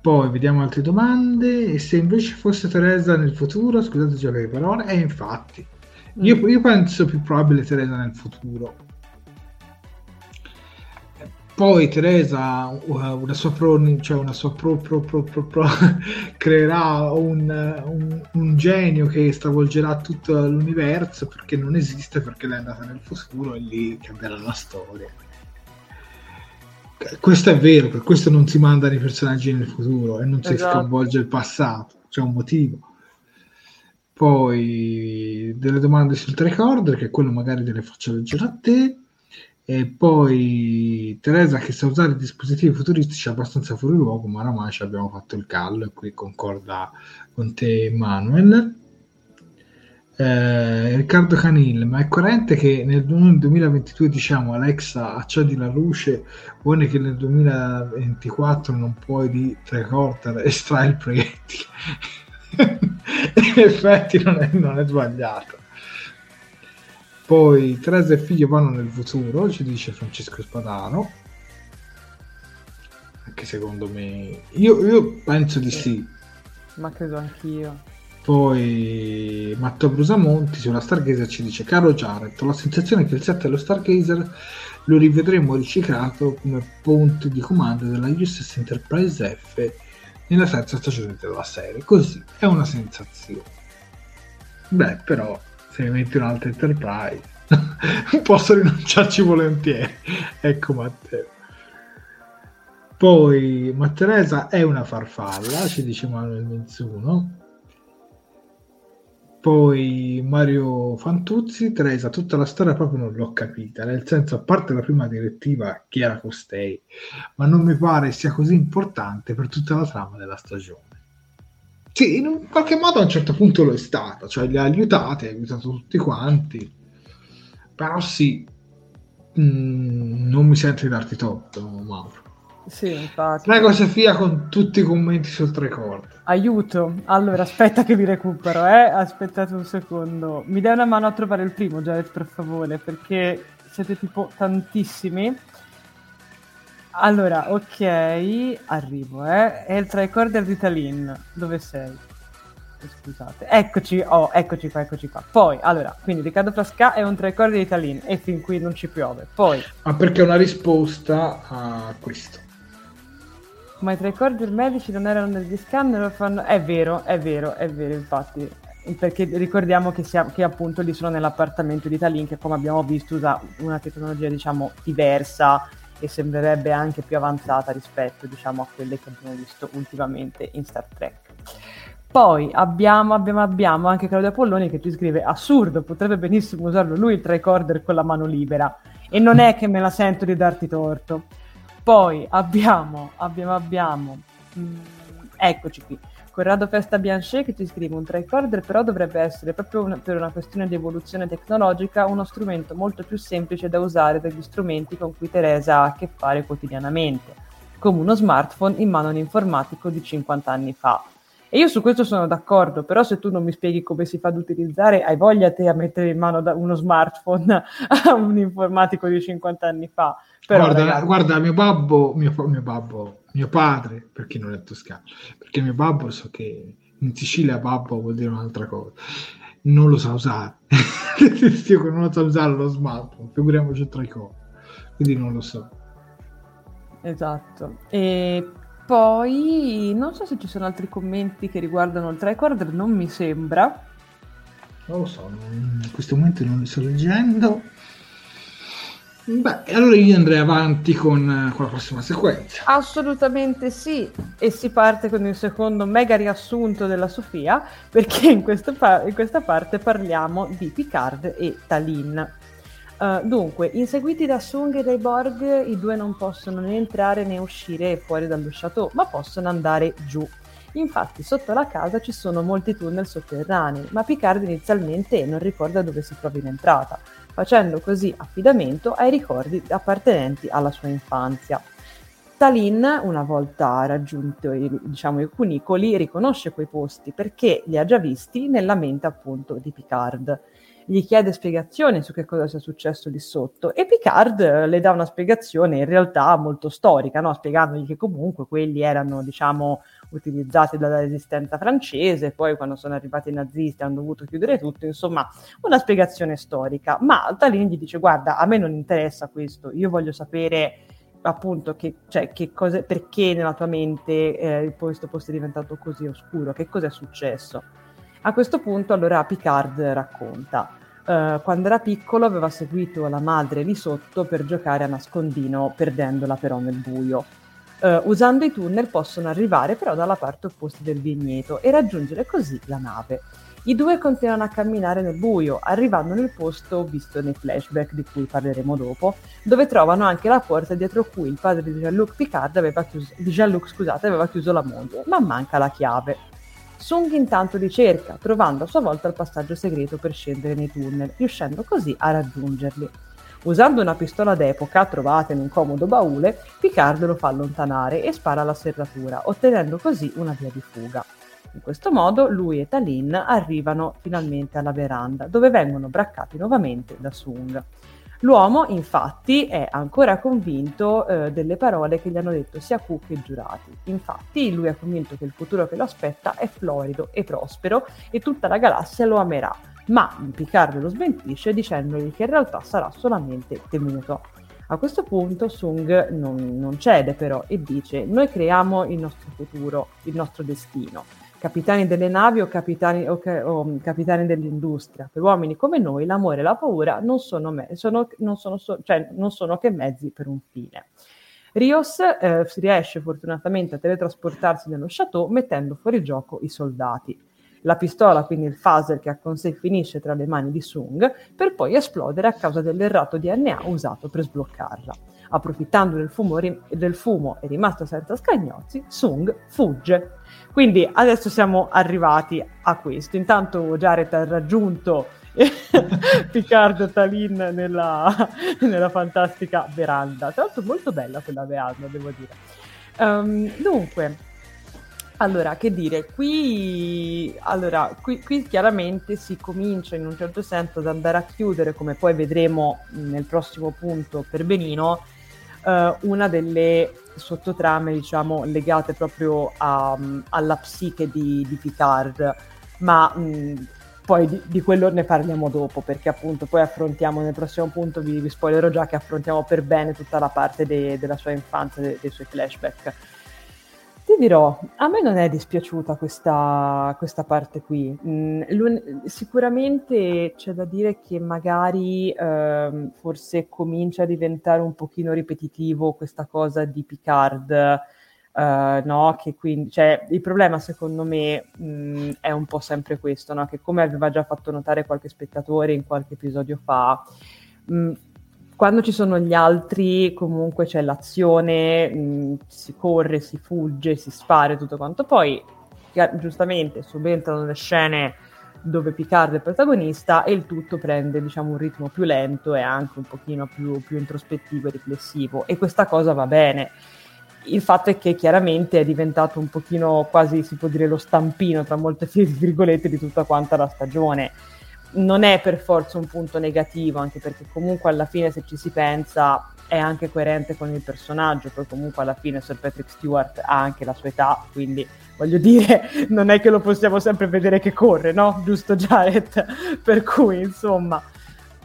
Poi vediamo altre domande. E se invece fosse Teresa nel futuro, scusate gioco di parole, e infatti, io, mm. io penso più probabile Teresa nel futuro poi Teresa, una sua pro, cioè una sua pro, pro, pro, creerà un, un, un, genio che stravolgerà tutto l'universo perché non esiste, perché lei è andata nel futuro e lì cambierà la storia. Questo è vero, per questo non si mandano i personaggi nel futuro e non si esatto. sconvolge il passato, c'è un motivo. Poi delle domande sul recorder, che quello magari te le faccio leggere a te e poi Teresa che sa usare dispositivi futuristici abbastanza fuori luogo, ma oramai ci abbiamo fatto il callo e qui concorda con te Manuel. Eh, Riccardo Canil, ma è coerente che nel 2022 diciamo Alexa accendi la luce, vuole che nel 2024 non puoi di recorder estrai il proiettile? In effetti non è, non è sbagliato. Poi Teresa e figlio vanno nel futuro, ci dice Francesco Spadano. Anche secondo me... Io, io penso di sì. Ma credo anch'io. Poi Matteo Brusamonti sulla Stargazer ci dice Caro Jared, ho la sensazione che il set dello Stargazer lo rivedremo riciclato come ponte di comando della USS Enterprise F nella terza stagione della serie. Così è una sensazione. Beh, però se mi metti un'altra Enterprise posso rinunciarci volentieri. Ecco Matteo. Poi ma Teresa è una farfalla ci dice Manuel Mizzuno poi Mario Fantuzzi Teresa tutta la storia proprio non l'ho capita nel senso a parte la prima direttiva chi era costei ma non mi pare sia così importante per tutta la trama della stagione sì, in qualche modo a un certo punto lo è stata, cioè li ha aiutati, ha aiutato tutti quanti, però sì, mh, mm, non mi sento di darti torto, Mauro. Sì, infatti. Prego Sofia con tutti i commenti sul record. Aiuto. Allora, aspetta che li recupero, eh. Aspettate un secondo. Mi dai una mano a trovare il primo, Jared, per favore, perché siete tipo tantissimi. Allora, ok, arrivo, eh. È il tricorder di Talin. Dove sei? Eh, scusate. Eccoci, oh, eccoci qua, eccoci qua. Poi, allora, quindi Riccardo Frasca è un tricorder di Talin e fin qui non ci piove. Poi... Ma perché è una risposta a questo. Ma i tricorder medici non erano negli scanner? Fanno... È vero, è vero, è vero, infatti. Perché ricordiamo che, sia, che appunto lì sono nell'appartamento di Talin che come abbiamo visto usa una tecnologia diciamo diversa che sembrerebbe anche più avanzata rispetto diciamo, a quelle che abbiamo visto ultimamente in Star Trek. Poi abbiamo, abbiamo, abbiamo anche Claudia Polloni che ci scrive assurdo, potrebbe benissimo usarlo lui il tricorder con la mano libera e non è che me la sento di darti torto. Poi abbiamo, abbiamo, abbiamo, mh, mm, eccoci qui, Corrado Festa Bianchet che ci scrive un tricorder però dovrebbe essere proprio una, per una questione di evoluzione tecnologica uno strumento molto più semplice da usare degli strumenti con cui Teresa ha a che fare quotidianamente, come uno smartphone in mano a un informatico di 50 anni fa. E io su questo sono d'accordo, però se tu non mi spieghi come si fa ad utilizzare, hai voglia te a mettere in mano uno smartphone a un informatico di 50 anni fa. Però, guarda, ragazzi... guarda, mio babbo, mio, mio babbo, mio padre, perché non è toscano, perché mio babbo so che in Sicilia babbo vuol dire un'altra cosa, non lo sa usare. non lo sa usare lo smartphone, figuriamoci tra i cose, quindi non lo so. Esatto. E poi non so se ci sono altri commenti che riguardano il tricorder, non mi sembra. Non lo so, in questo momento non li sto leggendo. Beh, allora io andrei avanti con, con, la prossima sequenza. Assolutamente sì, e si parte con il secondo mega riassunto della Sofia, perché in, pa- in questa parte parliamo di Picard e Talin. Uh, dunque, inseguiti da Sung e dai Borg, i due non possono né entrare né uscire fuori dallo chateau, ma possono andare giù. Infatti, sotto la casa ci sono molti tunnel sotterranei, ma Picard inizialmente non ricorda dove si trova in entrata facendo così affidamento ai ricordi appartenenti alla sua infanzia. Talin, una volta raggiunto i, diciamo, i cunicoli, riconosce quei posti perché li ha già visti nella mente appunto di Picard. Gli chiede spiegazioni su che cosa sia successo lì sotto e Picard le dà una spiegazione in realtà molto storica, no? spiegandogli che comunque quelli erano diciamo, utilizzati dalla resistenza francese, poi quando sono arrivati i nazisti hanno dovuto chiudere tutto, insomma una spiegazione storica. Ma Altalini gli dice guarda, a me non interessa questo, io voglio sapere appunto che, cioè, che cosa, perché nella tua mente eh, questo posto è diventato così oscuro, che cosa è successo. A questo punto allora Picard racconta. Uh, quando era piccolo aveva seguito la madre lì sotto per giocare a nascondino, perdendola però nel buio. Uh, usando i tunnel possono arrivare però dalla parte opposta del vigneto e raggiungere così la nave. I due continuano a camminare nel buio, arrivando nel posto visto nei flashback di cui parleremo dopo, dove trovano anche la porta dietro cui il padre di Jean-Luc Picard aveva chiuso, Jean-Luc, scusate, aveva chiuso la moglie, ma manca la chiave. Sung intanto li cerca, trovando a sua volta il passaggio segreto per scendere nei tunnel, riuscendo così a raggiungerli. Usando una pistola d'epoca trovata in un comodo baule, Picard lo fa allontanare e spara alla serratura, ottenendo così una via di fuga. In questo modo lui e Talin arrivano finalmente alla veranda, dove vengono braccati nuovamente da Sung. L'uomo, infatti, è ancora convinto eh, delle parole che gli hanno detto sia Cook che giurati. Infatti, lui è convinto che il futuro che lo aspetta è florido e prospero e tutta la galassia lo amerà ma Picard lo smentisce dicendogli che in realtà sarà solamente temuto. A questo punto Sung non, non cede però e dice noi creiamo il nostro futuro, il nostro destino. Capitani delle navi o capitani, o, o capitani dell'industria, per uomini come noi l'amore e la paura non sono, me- sono, non sono, so- cioè, non sono che mezzi per un fine. Rios eh, riesce fortunatamente a teletrasportarsi nello chateau mettendo fuori gioco i soldati la pistola, quindi il phaser che ha con sé finisce tra le mani di Sung, per poi esplodere a causa dell'errato DNA usato per sbloccarla. Approfittando del fumo, del fumo e rimasto senza scagnozzi, Sung fugge. Quindi adesso siamo arrivati a questo. Intanto Jared ha raggiunto Picard Talin nella, nella, fantastica veranda. Tra l'altro molto bella quella veranda, devo dire. Um, dunque, allora, che dire, qui, allora, qui, qui, chiaramente si comincia in un certo senso ad andare a chiudere, come poi vedremo nel prossimo punto per Benino, eh, una delle sottotrame, diciamo, legate proprio a, alla psiche di, di Picard, ma mh, poi di, di, quello ne parliamo dopo, perché appunto poi affrontiamo nel prossimo punto, vi, vi spoilerò già che affrontiamo per bene tutta la parte de, della sua infanzia, de, dei suoi flashback. Ti dirò, a me non è dispiaciuta questa, questa parte qui. Mm, sicuramente c'è da dire che magari eh, forse comincia a diventare un pochino ripetitivo questa cosa di Picard, eh, no? Che quindi, cioè, il problema secondo me mh, mm, è un po' sempre questo, no? Che come aveva già fatto notare qualche spettatore in qualche episodio fa, mh, mm, quando ci sono gli altri comunque c'è l'azione, mh, mm, si corre, si fugge, si spara e tutto quanto. Poi giustamente subentrano le scene dove Picard è protagonista e il tutto prende diciamo un ritmo più lento e anche un pochino più, più introspettivo e riflessivo e questa cosa va bene. Il fatto è che chiaramente è diventato un pochino quasi si può dire lo stampino tra molte virgolette di tutta quanta la stagione non è per forza un punto negativo, anche perché comunque alla fine se ci si pensa è anche coerente con il personaggio, poi comunque alla fine Sir Patrick Stewart ha anche la sua età, quindi voglio dire, non è che lo possiamo sempre vedere che corre, no? Giusto Jared? per cui insomma...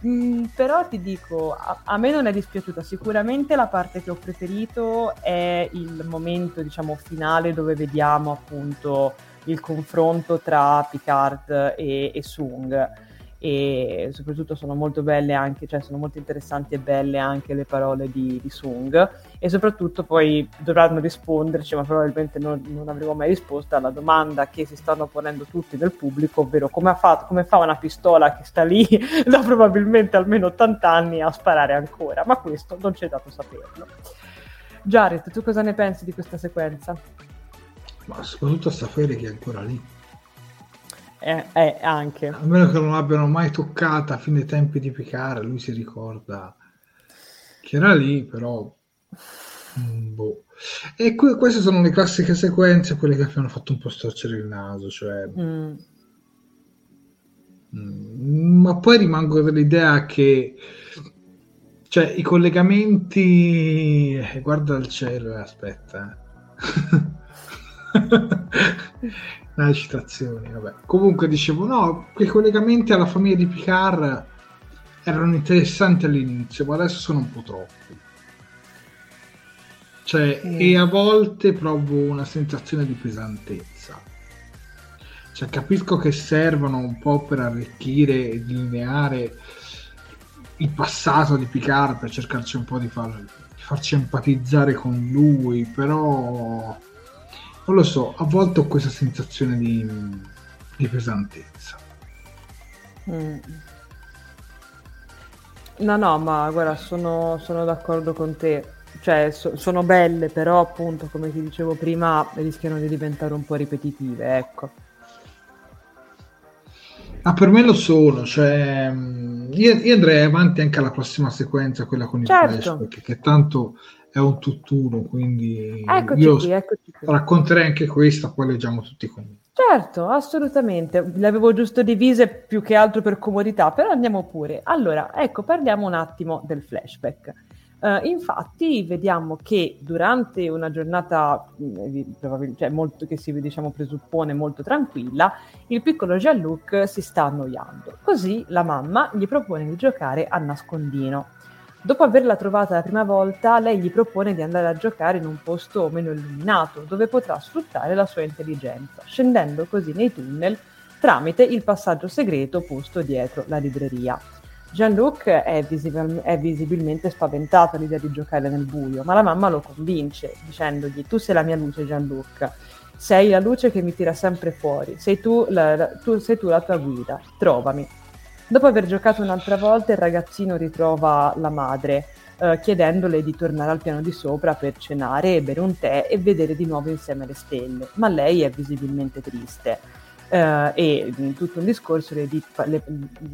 Mm, però ti dico, a, a, me non è dispiaciuta, sicuramente la parte che ho preferito è il momento, diciamo, finale dove vediamo appunto il confronto tra Picard e, e Sung e soprattutto sono molto belle anche, cioè sono molto interessanti e belle anche le parole di, di Sung e soprattutto poi dovranno risponderci, ma probabilmente non, non, avremo mai risposta alla domanda che si stanno ponendo tutti nel pubblico, ovvero come, fa, come fa una pistola che sta lì da probabilmente almeno 80 anni a sparare ancora, ma questo non c'è dato saperlo. Jared, tu cosa ne pensi di questa sequenza? Ma soprattutto sapere che è ancora lì. Eh, eh, anche. A meno che non l'abbiano mai toccata a fine tempi di Picard, lui si ricorda che era lì, però... Mm, boh. E que- queste sono le classiche sequenze, quelle che hanno fatto un po' storcere il naso, cioè... Mm. Mm, ma poi rimango dell'idea che cioè i collegamenti eh, guarda il cielo e aspetta una citazione, vabbè. Comunque dicevo, no, quei collegamenti alla famiglia di Picard erano interessanti all'inizio, ma adesso sono un po' troppi. Cioè, mm. e a volte provo una sensazione di pesantezza. Cioè, capisco che servono un po' per arricchire e delineare il passato di Picard per cercarci un po' di, far, di farci empatizzare con lui, però non lo so, a volte ho questa sensazione di, di pesantezza. Mm. No, no, ma guarda, sono, sono d'accordo con te. Cioè, so, sono belle, però appunto, come ti dicevo prima, rischiano di diventare un po' ripetitive, ecco. Ah, per me lo sono, cioè, mm, io, io, andrei avanti anche alla prossima sequenza, quella con il certo. flashback, che tanto è un tutt'uno, quindi eccoci io qui, eccoci qui. racconterei anche questa, poi leggiamo tutti i commenti. Certo, assolutamente. Le avevo giusto divise più che altro per comodità, però andiamo pure. Allora, ecco, parliamo un attimo del flashback. Uh, infatti vediamo che durante una giornata mm, cioè molto, che si diciamo, presuppone molto tranquilla, il piccolo Jean-Luc si sta annoiando. Così la mamma gli propone di giocare a nascondino. Dopo averla trovata la prima volta, lei gli propone di andare a giocare in un posto meno illuminato, dove potrà sfruttare la sua intelligenza, scendendo così nei tunnel tramite il passaggio segreto posto dietro la libreria. Jean-Luc è, visibil- è, visibilmente spaventato all'idea di giocare nel buio, ma la mamma lo convince, dicendogli tu sei la mia luce Jean-Luc, sei la luce che mi tira sempre fuori, sei tu la, tu, sei tu la tua guida, trovami. Dopo aver giocato un'altra volta, il ragazzino ritrova la madre, eh, chiedendole di tornare al piano di sopra per cenare, bere un tè e vedere di nuovo insieme le stelle, ma lei è visibilmente triste. Uh, e in tutto un discorso le, le,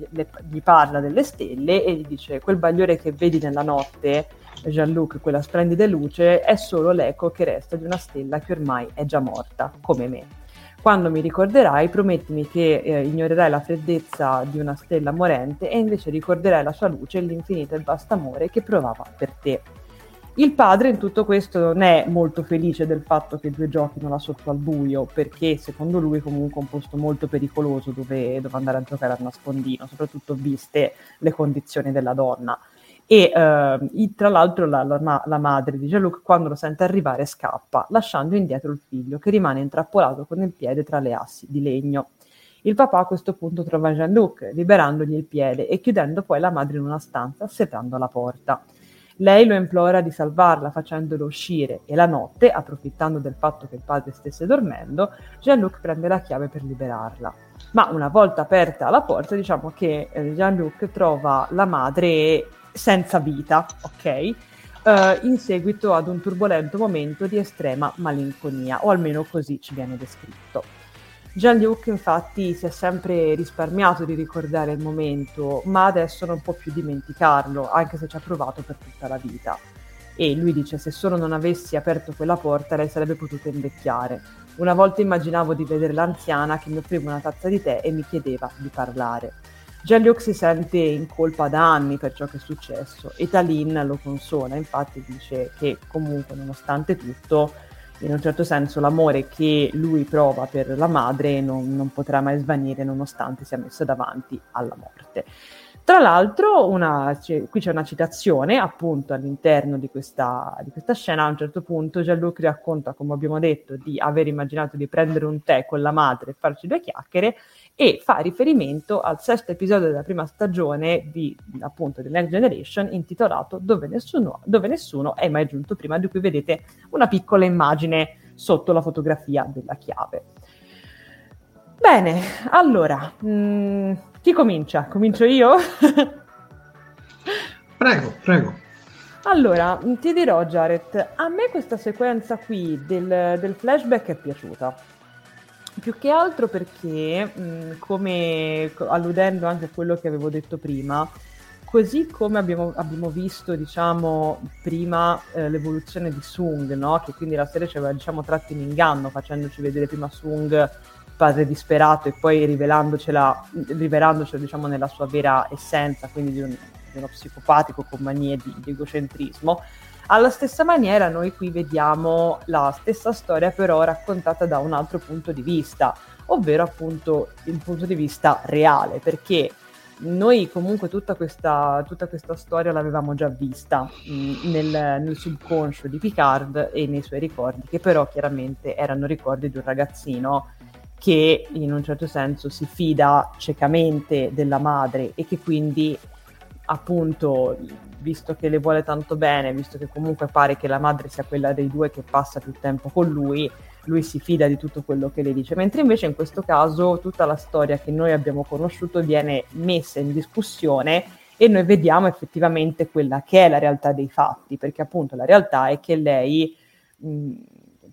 le, gli parla delle stelle e gli dice quel bagliore che vedi nella notte, Jean-Luc, quella splendida luce, è solo l'eco che resta di una stella che ormai è già morta, come me. Quando mi ricorderai, promettimi che eh, ignorerai la freddezza di una stella morente e invece ricorderai la sua luce e l'infinito e vasto amore che provava per te. Il padre in tutto questo non è molto felice del fatto che i due giochino là sotto al buio, perché secondo lui comunque è un posto molto pericoloso dove, dove andare a giocare a nascondino, soprattutto viste le condizioni della donna e uh, tra l'altro la, la, la, madre di Jean-Luc quando lo sente arrivare scappa, lasciando indietro il figlio che rimane intrappolato con il piede tra le assi di legno. Il papà a questo punto trova Jean-Luc, liberandogli il piede e chiudendo poi la madre in una stanza, serrando la porta. Lei lo implora di salvarla facendolo uscire e la notte, approfittando del fatto che il padre stesse dormendo, Jean-Luc prende la chiave per liberarla. Ma una volta aperta la porta, diciamo che eh, Jean-Luc trova la madre senza vita, ok? Uh, in seguito ad un turbolento momento di estrema malinconia, o almeno così ci viene descritto. Jean-Luc infatti si è sempre risparmiato di ricordare il momento, ma adesso non può più dimenticarlo, anche se ci ha provato per tutta la vita. E lui dice: Se solo non avessi aperto quella porta, lei sarebbe potuta invecchiare. Una volta immaginavo di vedere l'anziana che mi offriva una tazza di tè e mi chiedeva di parlare. Jean-Luc si sente in colpa da anni per ciò che è successo e Talin lo consola, infatti dice che comunque nonostante tutto, in un certo senso l'amore che lui prova per la madre non, non potrà mai svanire nonostante sia messo davanti alla morte. Tra l'altro, una, c- qui c'è una citazione appunto all'interno di questa, di questa scena. A un certo punto Gianluca racconta, come abbiamo detto, di aver immaginato di prendere un tè con la madre e farci due chiacchiere e fa riferimento al sesto episodio della prima stagione di, appunto, di Next Generation intitolato Dove nessuno, Dove nessuno è mai giunto prima, di cui vedete una piccola immagine sotto la fotografia della chiave. Bene, allora, mh, mm, chi comincia? Comincio io? prego, prego. Allora, ti dirò, Jared, a me questa sequenza qui del, del flashback è piaciuta. Più che altro perché, mh, come alludendo anche a quello che avevo detto prima, così come abbiamo, abbiamo visto, diciamo, prima eh, l'evoluzione di Sung, no? che quindi la serie ci aveva, diciamo, tratto in inganno, facendoci vedere prima Sung padre disperato e poi rivelandocela, rivelandocela diciamo, nella sua vera essenza, quindi di, un, di uno psicopatico con manie di, di egocentrismo. Alla stessa maniera noi qui vediamo la stessa storia però raccontata da un altro punto di vista, ovvero appunto il punto di vista reale, perché noi comunque tutta questa, tutta questa storia l'avevamo già vista mh, mm, nel, nel, subconscio di Picard e nei suoi ricordi, che però chiaramente erano ricordi di un ragazzino che in un certo senso si fida ciecamente della madre e che quindi appunto visto che le vuole tanto bene, visto che comunque pare che la madre sia quella dei due che passa più tempo con lui, lui si fida di tutto quello che le dice, mentre invece in questo caso tutta la storia che noi abbiamo conosciuto viene messa in discussione e noi vediamo effettivamente quella che è la realtà dei fatti, perché appunto la realtà è che lei mh,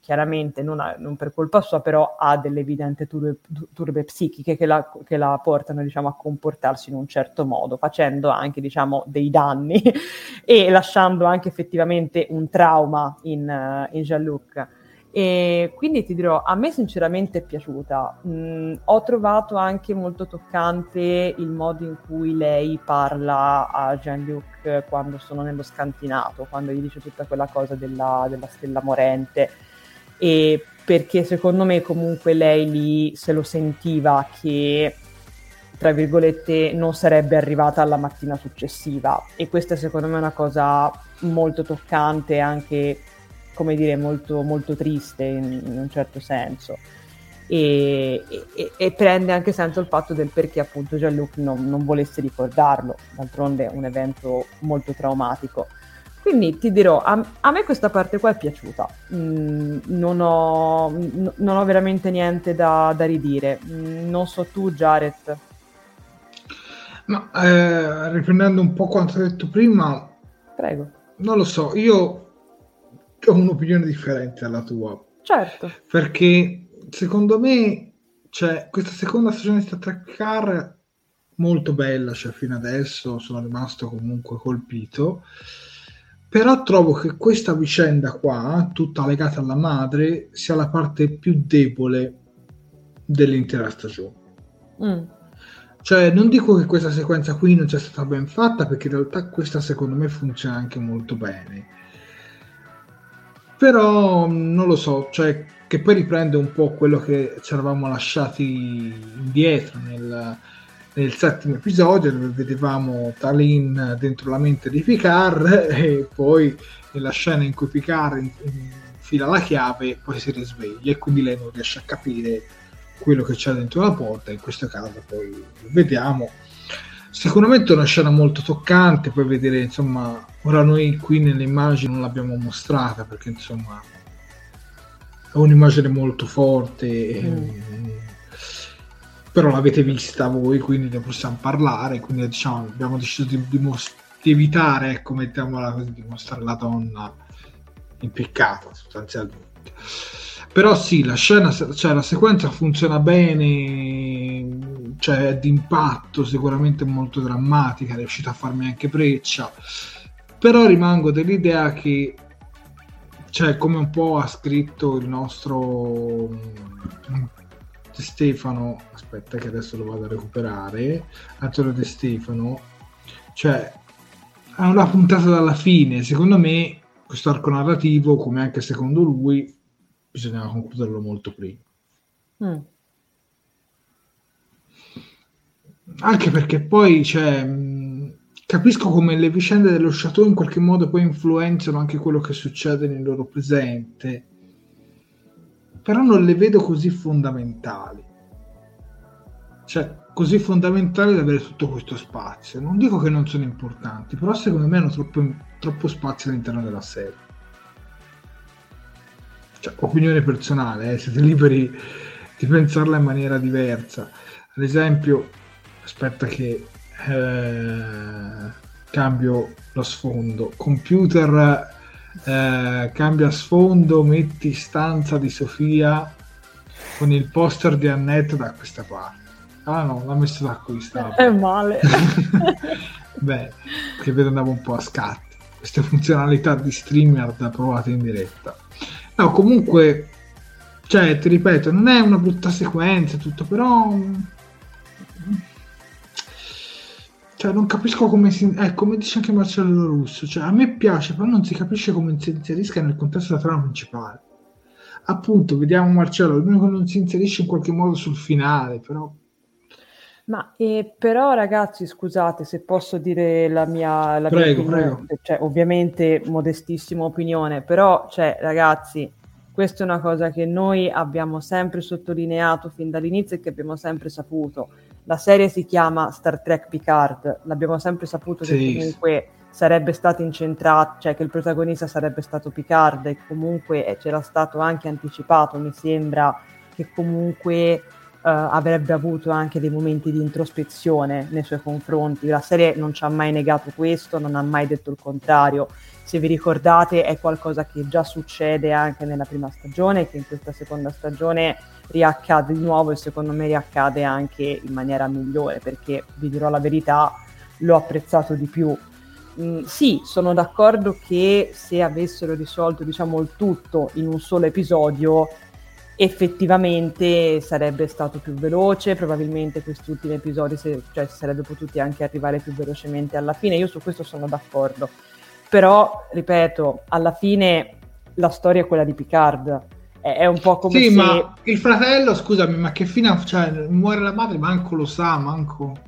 chiaramente non, ha, non, per colpa sua, però ha delle evidenti turbe, turbe psichiche che la, che la portano diciamo, a comportarsi in un certo modo, facendo anche diciamo, dei danni e lasciando anche effettivamente un trauma in, uh, in Jean-Luc. E quindi ti dirò, a me sinceramente è piaciuta. Mm, ho trovato anche molto toccante il modo in cui lei parla a Jean-Luc quando sono nello scantinato, quando gli dice tutta quella cosa della, della stella morente e perché secondo me comunque lei lì se lo sentiva che tra virgolette non sarebbe arrivata alla mattina successiva. E questa secondo me è una cosa molto toccante anche come dire molto, molto triste in, in un certo senso. E, e, e, prende anche senso il fatto del perché appunto Jean-Luc non, non volesse ricordarlo. D'altronde è un evento molto traumatico quindi ti dirò, a, a, me questa parte qua è piaciuta, mm, non, ho, n- non, ho, veramente niente da, da ridire. Mm, non so tu, Jared. Ma eh, riprendendo un po' quanto detto prima, prego. Non lo so, io ho un'opinione differente dalla tua. Certo. Perché secondo me, cioè, questa seconda stagione di Star Trek Car molto bella, cioè fino adesso sono rimasto comunque colpito però trovo che questa vicenda qua, tutta legata alla madre, sia la parte più debole dell'intera stagione. Mm. Cioè, non dico che questa sequenza qui non sia stata ben fatta, perché in realtà questa secondo me funziona anche molto bene. Però non lo so, cioè, che poi riprende un po' quello che ci eravamo lasciati indietro nel, nel settimo episodio dove vedevamo Talin dentro la mente di Picard e poi nella scena in cui Picard infila la chiave poi si risveglia e quindi lei non riesce a capire quello che c'è dentro la porta in questo caso poi vediamo. Sicuramente è una scena molto toccante poi vedere insomma ora noi qui nelle immagini non l'abbiamo mostrata perché insomma è un'immagine molto forte mm però l'avete vista voi, quindi ne possiamo parlare, quindi diciamo, abbiamo deciso di, di, most- di evitare, ecco, mettiamola così, di mostrare la donna impiccata sostanzialmente. Però sì, la scena, cioè la sequenza funziona bene, cioè è d'impatto, sicuramente molto drammatica, è riuscita a farmi anche breccia, però rimango dell'idea che, cioè come un po' ha scritto il nostro De Stefano, aspetta che adesso lo vado a recuperare, Antonio De Stefano, cioè ha una puntata dalla fine, secondo me questo arco narrativo, come anche secondo lui, bisognava concluderlo molto prima. Mm. Anche perché poi cioè, capisco come le vicende dello Chateau in qualche modo poi influenzano anche quello che succede nel loro presente, però non le vedo così fondamentali. Cioè, così fondamentali da avere tutto questo spazio. Non dico che non sono importanti, però secondo me hanno troppo, troppo spazio all'interno della serie. Cioè, opinione personale, eh, siete liberi di pensarla in maniera diversa. Ad esempio, aspetta che eh, cambio lo sfondo. Computer eh, cambia sfondo, metti stanza di Sofia con il poster di Annette da questa parte. Ah no, l'ha messo da questa. È male. Beh, che vedo andavo un po' a scatti. Queste funzionalità di streamer da provate in diretta. No, comunque, cioè, ti ripeto, non è una brutta sequenza tutto, però cioè, non capisco come si. Eh, come dice anche Marcello Russo. Cioè, a me piace, però non si capisce come si inserisca nel contesto della trama principale. Appunto, vediamo Marcello, almeno che non si inserisce in qualche modo sul finale, però. Ma eh, però, ragazzi, scusate se posso dire la mia. La prego, mia prego. Cioè, ovviamente, modestissima opinione, però, cioè, ragazzi, questa è una cosa che noi abbiamo sempre sottolineato fin dall'inizio e che abbiamo sempre saputo la serie si chiama Star Trek Picard, l'abbiamo sempre saputo sì. che comunque sarebbe stato incentrato, cioè che il protagonista sarebbe stato Picard e comunque eh, c'era stato anche anticipato, mi sembra che comunque Uh, avrebbe avuto anche dei momenti di introspezione nei suoi confronti. La serie non ci ha mai negato questo, non ha mai detto il contrario. Se vi ricordate, è qualcosa che già succede anche nella prima stagione, che in questa seconda stagione riaccade di nuovo e secondo me riaccade anche in maniera migliore perché vi dirò la verità, l'ho apprezzato di più. Mm, sì, sono d'accordo che se avessero risolto diciamo il tutto in un solo episodio effettivamente sarebbe stato più veloce, probabilmente questi ultimi episodi se, cioè, sarebbe potuti anche arrivare più velocemente alla fine, io su questo sono d'accordo. Però, ripeto, alla fine la storia è quella di Picard, è un po' come sì, se... ma il fratello, scusami, ma che fine ha? Cioè, muore la madre, manco lo sa, manco...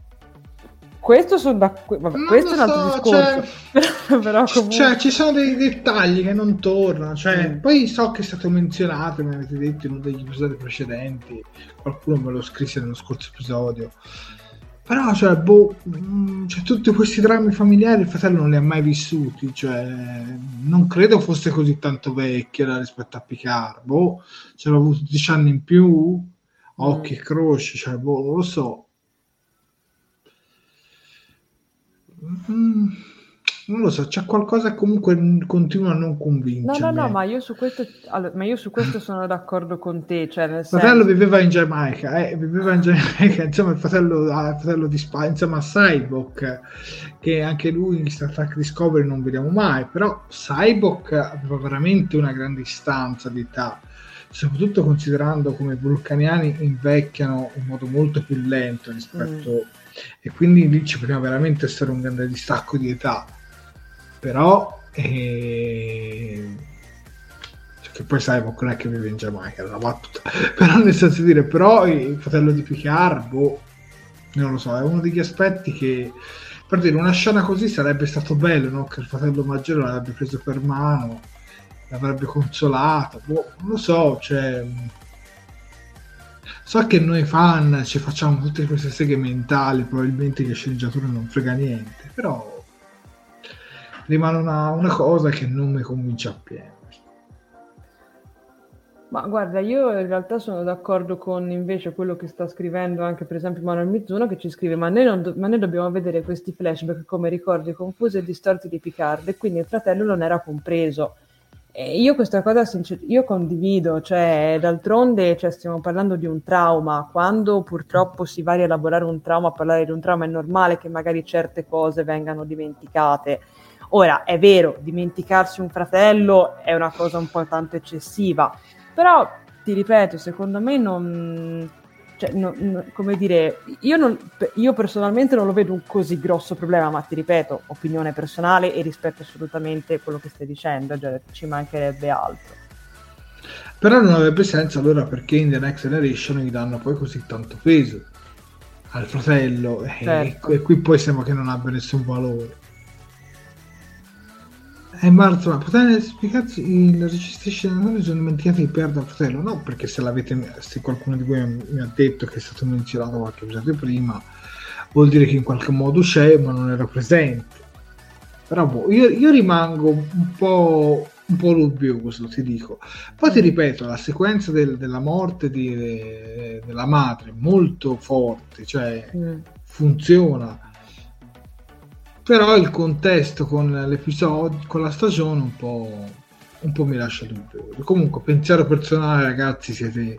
Questo, sono da... Vabbè, questo è un altro so, discorso. Cioè, Però comunque... cioè, ci sono dei dettagli che non tornano. Cioè, mm. Poi so che è stato menzionato, mi avete detto in uno degli episodi precedenti. Qualcuno me lo scrisse nello scorso episodio. Però, cioè, boh, mm, cioè, tutti questi drammi familiari il fratello non li ha mai vissuti, cioè, non credo fosse così tanto vecchio rispetto a Picard, boh, ce l'ho avuto 10 anni in più, occhi e croci, cioè, boh, non lo so. Mm non lo so, c'è qualcosa che comunque continua a non convincere. No, no, no, ma io su questo, allora, ma io su questo sono d'accordo con te. Cioè nel fratello viveva in Giamaica, eh, viveva in Giamaica, insomma, il fratello, ah, il fratello di Spy, insomma, Cyborg, che anche lui in Star Trek Discovery non vediamo mai, però Cyborg aveva veramente una grande istanza di età soprattutto considerando come i vulcaniani invecchiano in modo molto più lento rispetto mm. e quindi lì ci poteva veramente essere un grande distacco di età però eh, che poi sai non è che vive in Giamaica è una battuta però nel senso di dire però il fratello di Picard boh, non lo so è uno degli aspetti che per dire una scena così sarebbe stato bello no? che il fratello maggiore l'avrebbe preso per mano l'avrebbe consolato boh, non lo so cioè so che noi fan ci facciamo tutte queste seghe mentali probabilmente che sceneggiatura non frega niente però rimane una, una cosa che non mi convince appieno. Ma guarda, io in realtà sono d'accordo con invece quello che sta scrivendo anche per esempio Manuel Mizuno che ci scrive ma noi, do- ma noi dobbiamo vedere questi flashback come ricordi confusi e distorti di Picard e quindi il fratello non era compreso. E io questa cosa sincer- io condivido, cioè d'altronde cioè, stiamo parlando di un trauma, quando purtroppo si va a rielaborare un trauma, a parlare di un trauma è normale che magari certe cose vengano dimenticate Ora, è vero, dimenticarsi un fratello è una cosa un po' tanto eccessiva, però ti ripeto, secondo me non... Cioè, no, no, come dire, io, non, io, personalmente non lo vedo un così grosso problema, ma ti ripeto, opinione personale e rispetto assolutamente quello che stai dicendo, cioè, ci mancherebbe altro. Però non avrebbe senso allora perché in The Next Generation gli danno poi così tanto peso al fratello certo. e, e, qui poi sembra che non abbia nessun valore. E Marzo, ma potete spiegarci il registration sono dimenticati di perdere il fratello? No, perché se l'avete se qualcuno di voi mi ha detto che è stato menzionato qualche episodio prima, vuol dire che in qualche modo c'è, ma non era presente. Però boh, io, io rimango un po' un po' dubbioso, ti dico. Poi ti ripeto, la sequenza del, della morte di, de, della madre è molto forte, cioè mm. funziona. Però il contesto con l'episodio, con la stagione un po', un po' mi lascia dubbio. Comunque, pensiero personale, ragazzi, siete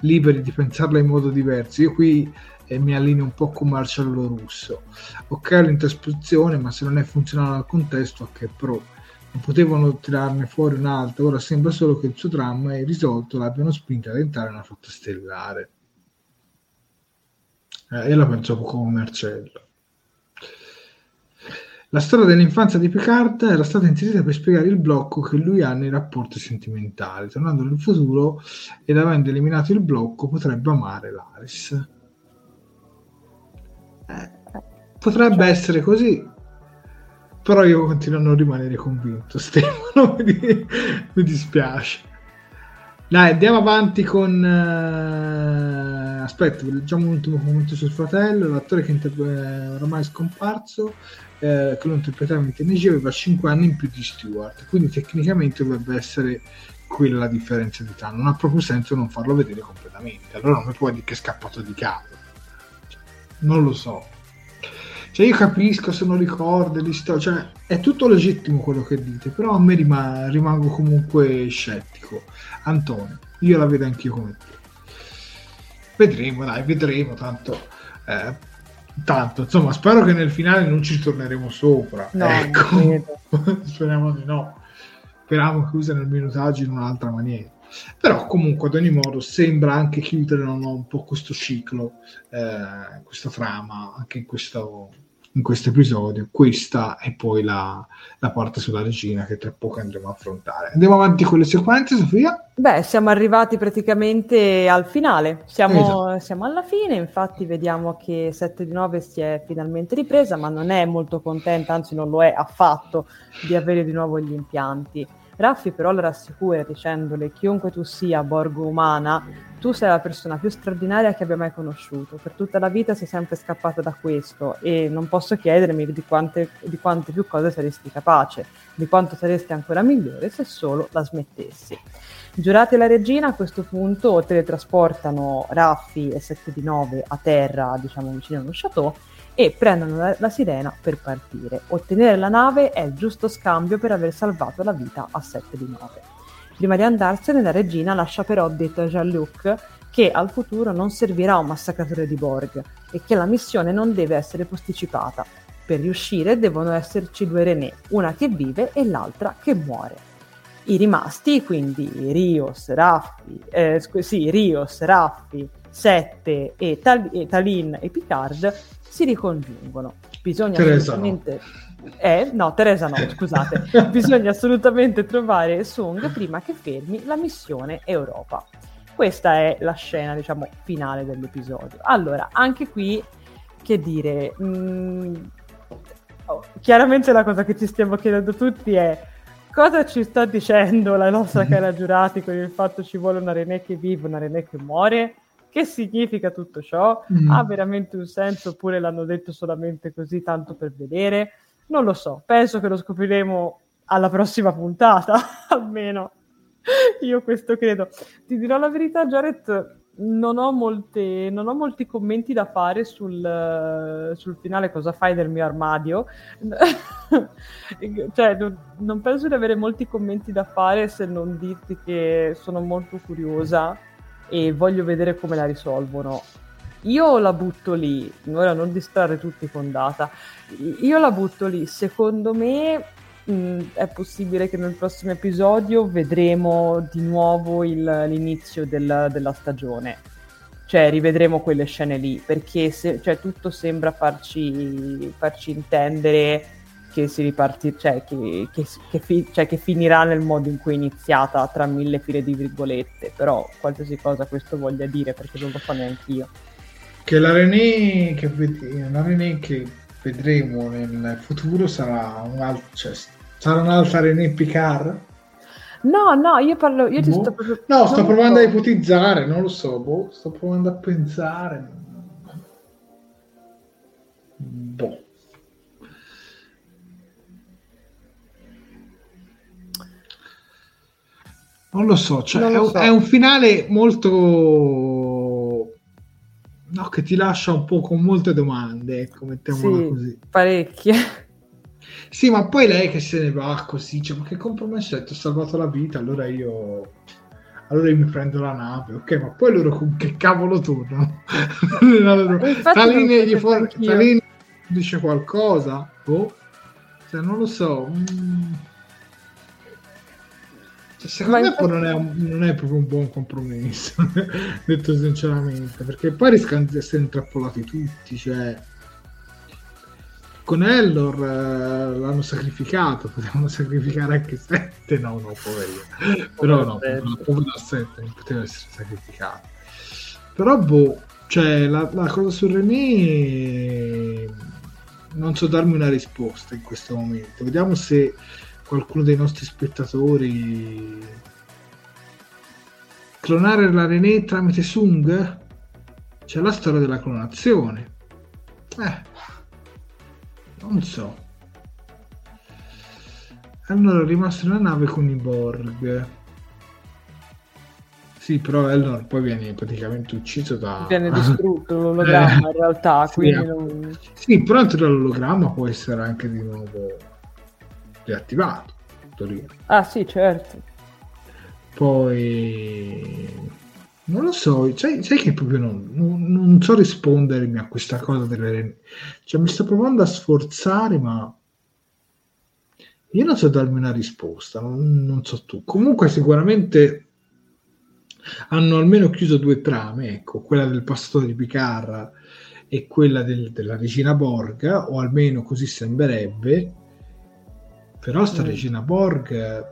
liberi di pensarla in modo diverso. Io qui eh, mi allineo un po' con Marcello Russo. Ok, l'introspezione, ma se non è funzionale al contesto, a che pro? non potevano tirarne fuori un'altra, ora sembra solo che il suo dramma è risolto l'abbiano spinta ad entrare nella flotta stellare. Eh, io la penso un po' come Marcello. La storia dell'infanzia di Picard era stata inserita per spiegare il blocco che lui ha nei rapporti sentimentali. Tornando nel futuro ed avendo eliminato il blocco, potrebbe amare Laris. Eh, potrebbe cioè. essere così, però io continuo a non rimanere convinto Stefano mi, mi dispiace dai andiamo avanti con uh... aspetta leggiamo un ultimo commento sul fratello l'attore che interp- eh, oramai è scomparso eh, che lo interpretava in TNG aveva 5 anni in più di Stewart quindi tecnicamente dovrebbe essere quella la differenza di età non ha proprio senso non farlo vedere completamente allora non mi puoi dire che è scappato di casa non lo so cioè io capisco se non ricordo di sto, cioè è tutto legittimo quello che dite, però a me rima- rimango comunque scettico. Antonio, io la vedo anch'io come te. Vedremo, dai, vedremo, tanto eh, tanto, insomma, spero che nel finale non ci torneremo sopra. No, ecco. Speriamo di no. Speriamo che usino il minutaggio in un'altra maniera. Però comunque ad ogni modo sembra anche chiudere no, un po' questo ciclo, eh, questa trama, anche in questo, in questo episodio. Questa è poi la, la, parte sulla regina che tra poco andremo a affrontare. Andiamo avanti con le sequenze, Sofia? Beh, siamo arrivati praticamente al finale. Siamo, esatto. siamo alla fine, infatti vediamo che 7 di 9 si è finalmente ripresa, ma non è molto contenta, anzi non lo è affatto, di avere di nuovo gli impianti. Raffi però la rassicura dicendole chiunque tu sia, Borgo umana, tu sei la persona più straordinaria che abbia mai conosciuto. Per tutta la vita sei sempre scappata da questo e non posso chiedermi di quante, di quante più cose saresti capace, di quanto saresti ancora migliore se solo la smettessi. Giurati la regina, a questo punto teletrasportano Raffi e 7 di 9 a terra, diciamo vicino allo chateau, e prendono la, la, sirena per partire. Ottenere la nave è il giusto scambio per aver salvato la vita a 7 di 9. Prima di andarsene, la regina lascia però detto a Jean-Luc che al futuro non servirà un massacratore di Borg e che la missione non deve essere posticipata. Per riuscire devono esserci due René, una che vive e l'altra che muore. I rimasti, quindi Rios, Raffi, eh, scu- sì, Rios, Raffi, Sette e, Tal- e Talin e Picard si ricongiungono. Bisogna Teresa assolutamente... No. Eh, no, Teresa no, scusate. Bisogna assolutamente trovare Sung prima che fermi la missione Europa. Questa è la scena, diciamo, finale dell'episodio. Allora, anche qui, che dire... Mh, mm, oh, chiaramente la cosa che ci stiamo chiedendo tutti è cosa ci sta dicendo la nostra cara Giurati con il fatto ci vuole una René che vive, una René che muore? Che significa tutto ciò? Mm. Ha veramente un senso oppure l'hanno detto solamente così tanto per vedere? Non lo so, penso che lo scopriremo alla prossima puntata, almeno. Io questo credo. Ti dirò la verità, Jared, non ho, molte, non ho molti commenti da fare sul, sul, finale cosa fai del mio armadio. cioè, non, non penso di avere molti commenti da fare se non dirti che sono molto curiosa e voglio vedere come la risolvono. Io la butto lì, ora non distrarre tutti con data, io la butto lì, secondo me mh, è possibile che nel prossimo episodio vedremo di nuovo il, l'inizio del, della stagione, cioè rivedremo quelle scene lì, perché se, cioè, tutto sembra farci, farci intendere che si ripartirà, cioè che, che, che, fi- cioè che, finirà nel modo in cui è iniziata, tra mille file di virgolette, però qualsiasi cosa questo voglia dire perché non lo so neanche io. Che la René che, ved- la René che vedremo nel futuro sarà, un alt- cioè, sarà un'altra René Picard? No, no, io parlo, io ti Boh. sto proprio... No, sto provando a so. ipotizzare, non lo so, boh, sto provando a pensare. Boh. Non lo so, cioè, Non è, lo un- so. è un finale molto... No, che ti lascia un po' con molte domande, ecco, mettiamola Sì, così. parecchie. Sì, ma poi lei che se ne va così, cioè, ma che compromesso è? Ti ho salvato la vita, allora io... Allora io mi prendo la nave, ok, ma poi loro con che cavolo tornano? Loro- se for- anch'io. Salini dice qualcosa? Boh. Cioè, non lo so. mm. Secondo Ma me infatti- non è, un- non è proprio un buon compromesso, detto sinceramente, perché poi rischiano di essere intrappolati tutti, cioè... Con Ellor eh, l'hanno sacrificato, potevano sacrificare anche sette, no, no, poverino. Però no, da sette non poteva essere sacrificato. Però boh, cioè la, la cosa su René non so darmi una risposta in questo momento. Vediamo se qualcuno dei nostri spettatori clonare la René tramite Sung? C'è la storia della clonazione. Eh, non so. Allora è rimasto nella nave con i Borg. Sì, però Elnor poi viene praticamente ucciso da... Viene distrutto l'ologramma Eh, in realtà, sì, quindi non... Sì, però l'ologramma può essere anche di nuovo riattivato. in teoria. Ah sì, certo. Poi non lo so, sai, sai che proprio non, non- non so rispondermi a questa cosa delle cioè mi sto provando a sforzare, ma io non so darmi una risposta, non, non so tu. Comunque sicuramente hanno almeno chiuso due trame, ecco, quella del pastore di Picard e quella del- della regina Borg, o almeno così sembrerebbe. Però sta Mm. regina Borg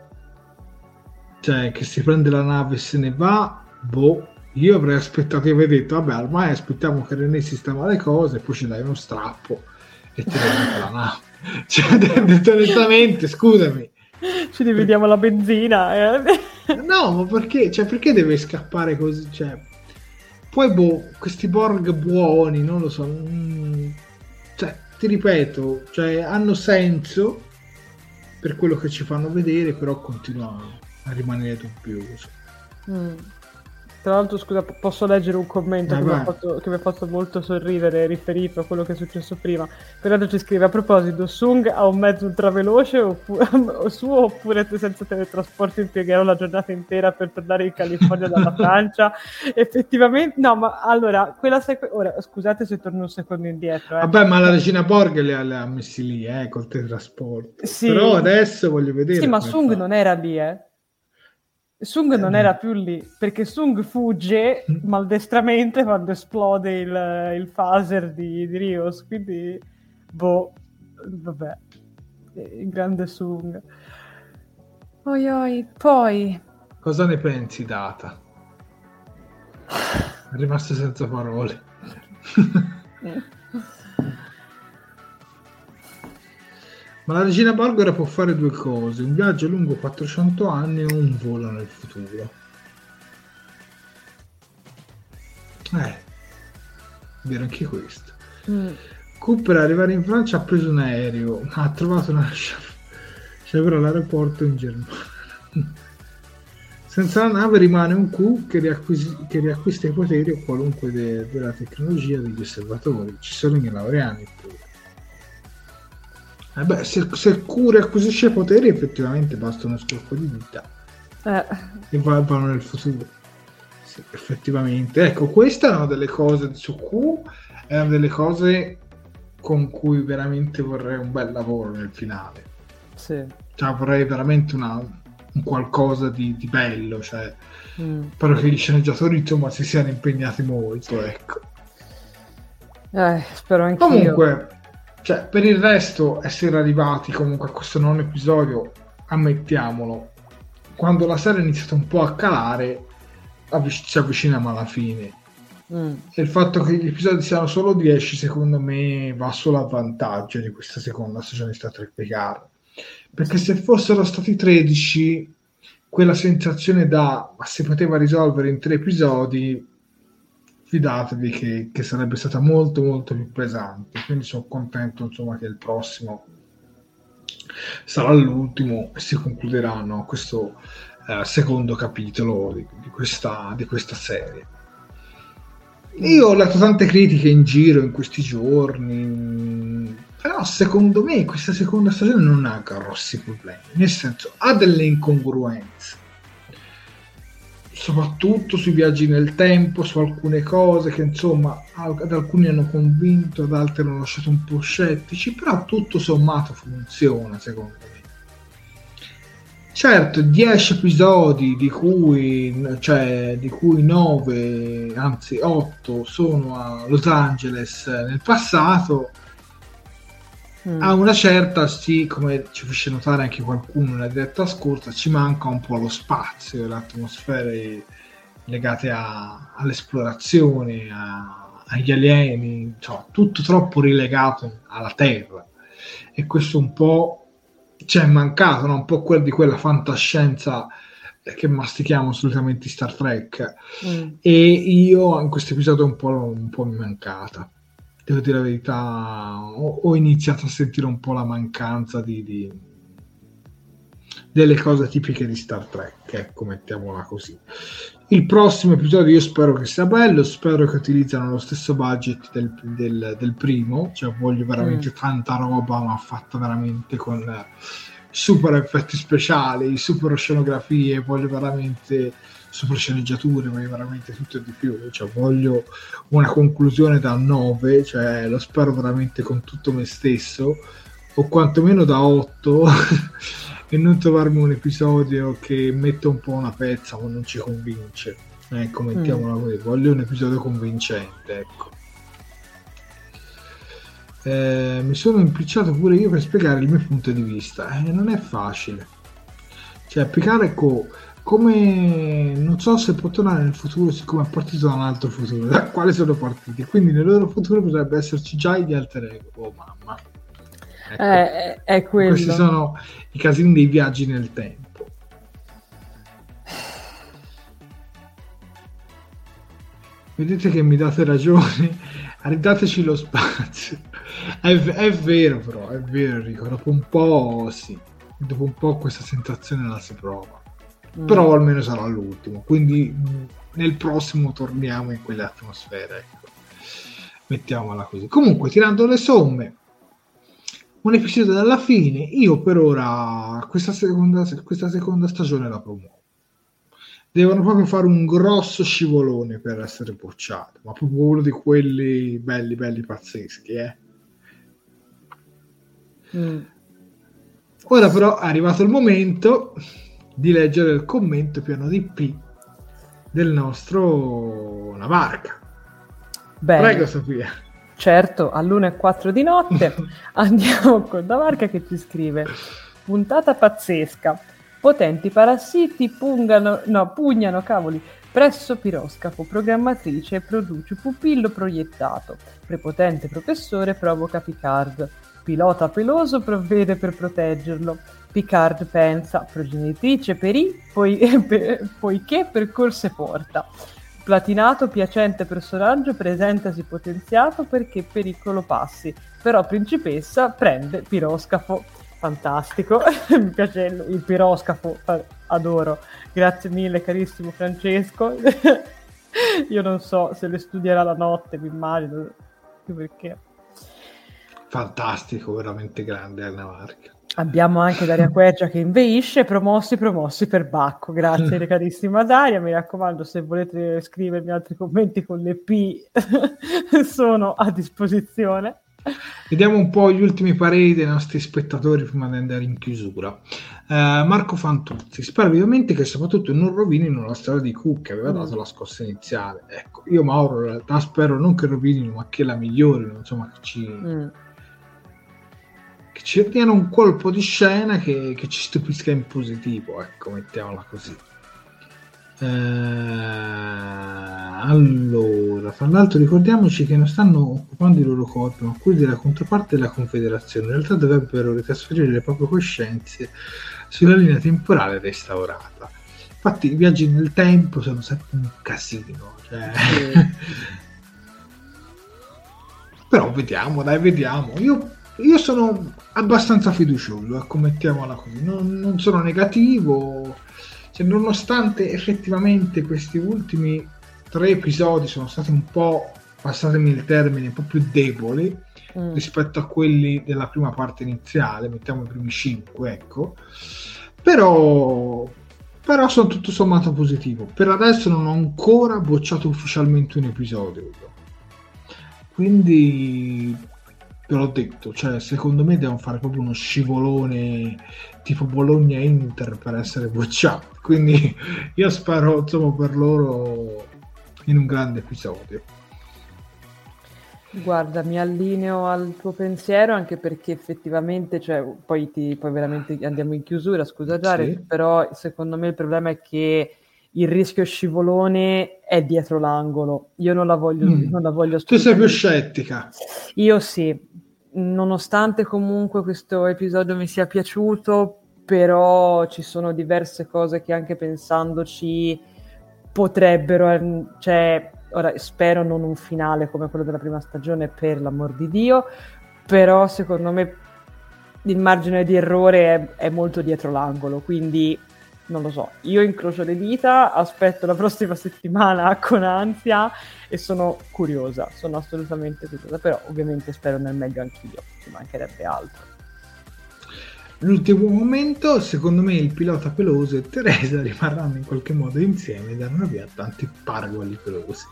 cioè che si prende la nave e se ne va, boh, io avrei aspettato e avrei detto, vabbè, ormai aspettiamo che René sistema le cose, poi ci dai uno strappo e ti rendi la nave. Cioè, detto onestamente, scusami. Ci dividiamo la benzina. eh. No, ma perché? Cioè, perché deve scappare così? Cioè, poi, boh, questi Borg buoni, non lo so. mm, cioè, ti ripeto, cioè, hanno senso per quello che ci fanno vedere, però continuano a rimanere dubbioso. Mm. Tra l'altro, scusa, po- posso leggere un commento Vai, che mi, fatto, che mi ha fatto molto sorridere riferito a quello che è successo prima. Peraltro ci scrive, a proposito, Sung ha un mezzo ultraveloce oppu- o suo oppure senza teletrasporto impiegherò la giornata intera per tornare in California dalla Francia? Effettivamente, no, ma allora, quella sequ- ora, scusate se torno un secondo indietro. Eh. Vabbè, ma la regina Borg li ha, li ha messi lì, eh, col teletrasporto. Sì. Però adesso voglio vedere. Sì, ma Sung fa. non era lì, eh. Sung non Eh. era più lì perché Sung fugge maldestramente quando esplode il, il phaser di, di Rios. Quindi, boh, vabbè, il grande Sung. Oi, oi. Poi, Cosa ne pensi, Data? È rimasto senza parole. Ma la regina Borg ora può fare due cose: un viaggio lungo 400 anni o un volo nel futuro. Eh, vero anche questo. mm, Q per arrivare in Francia ha preso un aereo, ma ha trovato una sciavera all'aeroporto in Germania. Senza la nave rimane un Q che, riacquisi- che riacquista i poteri o qualunque de- della tecnologia degli osservatori. Ci sono i laureani pure. Eh beh, se, se riacquisisce i poteri effettivamente basta uno scorpo di vita eh, e va- vanno nel futuro. Sì, effettivamente. Ecco, queste erano delle cose su Q, erano delle cose con cui veramente vorrei un bel lavoro nel finale. sì. Cioè, vorrei veramente una, un qualcosa di, di bello, cioè, mm. spero che gli sceneggiatori insomma si siano impegnati molto, ecco. Eh, spero anch'io. Comunque, cioè, per il resto, essere arrivati comunque a questo non episodio, ammettiamolo, quando la serie è iniziata un po' a calare, avvic- ci avviciniamo alla fine. Mm. E il fatto che gli episodi siano solo 10, secondo me, va solo a vantaggio di questa seconda stagione di Star Trek Picard. Perché se fossero stati 13, quella sensazione da ma si poteva risolvere in tre episodi, fidatevi che, che, sarebbe stata molto molto più pesante. Quindi sono contento insomma che il prossimo sarà l'ultimo e si concluderà no, questo eh, secondo capitolo di, di, questa, di questa serie. Io ho letto tante critiche in giro in questi giorni, però secondo me questa seconda stagione non ha grossi problemi, nel senso ha delle incongruenze, soprattutto sui viaggi nel tempo, su alcune cose che insomma ad alcuni hanno convinto, ad altri hanno lasciato un po' scettici, però tutto sommato funziona secondo me. Certo, 10 episodi di cui, cioè, di cui 9, anzi 8 sono a Los Angeles nel passato, mm. a una certa, sì, come ci fece notare anche qualcuno nella diretta scorsa, ci manca un po' lo spazio, le atmosfere legate a, all'esplorazione, a, agli alieni, cioè, tutto troppo rilegato alla Terra. E questo un po' ci è mancato no? un po' quel di quella fantascienza che mastichiamo solitamente Star Trek mm. e io in questo episodio un po', un po' mi è mancata devo dire la verità ho, ho, iniziato a sentire un po' la mancanza di, di delle cose tipiche di Star Trek ecco mettiamola così il prossimo episodio io spero che sia bello spero che utilizzano lo stesso budget del, del, del primo cioè voglio veramente mm. tanta roba ma fatta veramente con super effetti speciali super scenografie voglio veramente super sceneggiature ma veramente tutto e di più cioè voglio una conclusione da 9 cioè lo spero veramente con tutto me stesso o quantomeno da 8 e non trovarmi un episodio che mette un po' una pezza o non ci convince. Ecco, mettiamola mm. così. Voglio un episodio convincente, ecco. Eh, mi sono impicciato pure io per spiegare il mio punto di vista. Eh, non è facile. Cioè, applicare co- come non so se può tornare nel futuro, siccome è partito da un altro futuro, da quale sono partiti. Quindi nel loro futuro potrebbe esserci già gli alter ego. Oh mamma. Ecco. Eh, è quello. Questi sono i casini dei viaggi nel tempo. Vedete che mi date ragione, ridateci lo spazio. È, è, vero però, è vero Enrico, dopo un po' sì, dopo un po' questa sensazione la si prova. Mm. Però almeno sarà l'ultimo, quindi nel prossimo torniamo in quelle atmosfere. Ecco. Mettiamola così. Comunque, tirando le somme, un episodio dalla fine. Io per ora questa seconda, questa seconda stagione la promuovo. Devono proprio fare un grosso scivolone per essere bocciato, ma proprio uno di quelli belli, belli pazzeschi, eh. Mm. Ora però è arrivato il momento di leggere il commento piano di P del nostro Navarca. Bene. Prego Sofia. Certo, all'1.04 di notte andiamo con Davarca che ci scrive puntata pazzesca, potenti parassiti pungano, no, pugnano cavoli presso piroscafo, programmatrice produce pupillo proiettato, prepotente professore provoca Picard, pilota peloso provvede per proteggerlo, Picard pensa, progenitrice perì, poi, per, poiché percorse porta. Platinato, piacente personaggio, presentasi potenziato perché pericolo passi. Però principessa prende piroscafo. Fantastico, mi piace il, il piroscafo, adoro. Grazie mille carissimo Francesco. Io non so se le studierà la notte, mi immagino, perché. Fantastico, veramente grande Anna Marca. Abbiamo anche Daria Quercia che inveisce, promossi, promossi per Bacco. Grazie carissima Daria, mi raccomando se volete scrivermi altri commenti con le P sono a disposizione. Vediamo un po' gli ultimi pareri dei nostri spettatori prima di andare in chiusura. Uh, Marco Fantuzzi, spero vivamente che soprattutto non rovinino la storia di Cook che aveva mm. dato la scossa iniziale. Ecco, io Mauro in realtà spero non che rovinino, ma che la migliorino, insomma, che ci... Mm che ci diano un colpo di scena che, che, ci stupisca in positivo, ecco, mettiamola così. Eh, allora, fra l'altro ricordiamoci che non stanno occupando i loro corpi, ma quelli della controparte della Confederazione. In realtà dovrebbero ritrasferire le proprie coscienze sulla linea temporale restaurata. Infatti i viaggi nel tempo sono sempre un casino. Cioè... Però vediamo, dai, vediamo. Io, io sono abbastanza fiducioso, ecco, mettiamola così. Non, non sono negativo. Cioè, nonostante effettivamente questi ultimi tre episodi sono stati un po', passatemi il termine, un po' più deboli mm. rispetto a quelli della prima parte iniziale, mettiamo i primi cinque, ecco. Però, però sono tutto sommato positivo. Per adesso non ho ancora bocciato ufficialmente un episodio. Quindi te l'ho detto, cioè secondo me devono fare proprio uno scivolone tipo Bologna-Inter per essere bocciati. Quindi io spero insomma per loro in un grande episodio. Guarda, mi allineo al tuo pensiero anche perché effettivamente, cioè, poi, ti, poi veramente andiamo in chiusura, scusa Giare, sì. però secondo me il problema è che il rischio scivolone è dietro l'angolo. Io non la voglio, mm. non la voglio Tu sei più scettica. Io sì, nonostante comunque questo episodio mi sia piaciuto, però ci sono diverse cose che anche pensandoci potrebbero, ehm, cioè, ora spero non un finale come quello della prima stagione, per l'amor di Dio, però secondo me il margine di errore è, è molto dietro l'angolo, quindi non lo so, io incrocio le dita, aspetto la prossima settimana con ansia e sono curiosa, sono assolutamente curiosa, però ovviamente spero nel meglio anch'io, ci mancherebbe altro. L'ultimo momento, secondo me il pilota peloso e Teresa rimarranno in qualche modo insieme e daranno via tanti pargoli pelosi.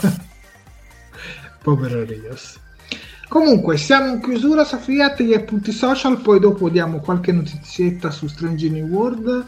Povero Rios. Comunque, siamo in chiusura, Sofia, gli appunti social, poi dopo diamo qualche notizietta su Strange New World.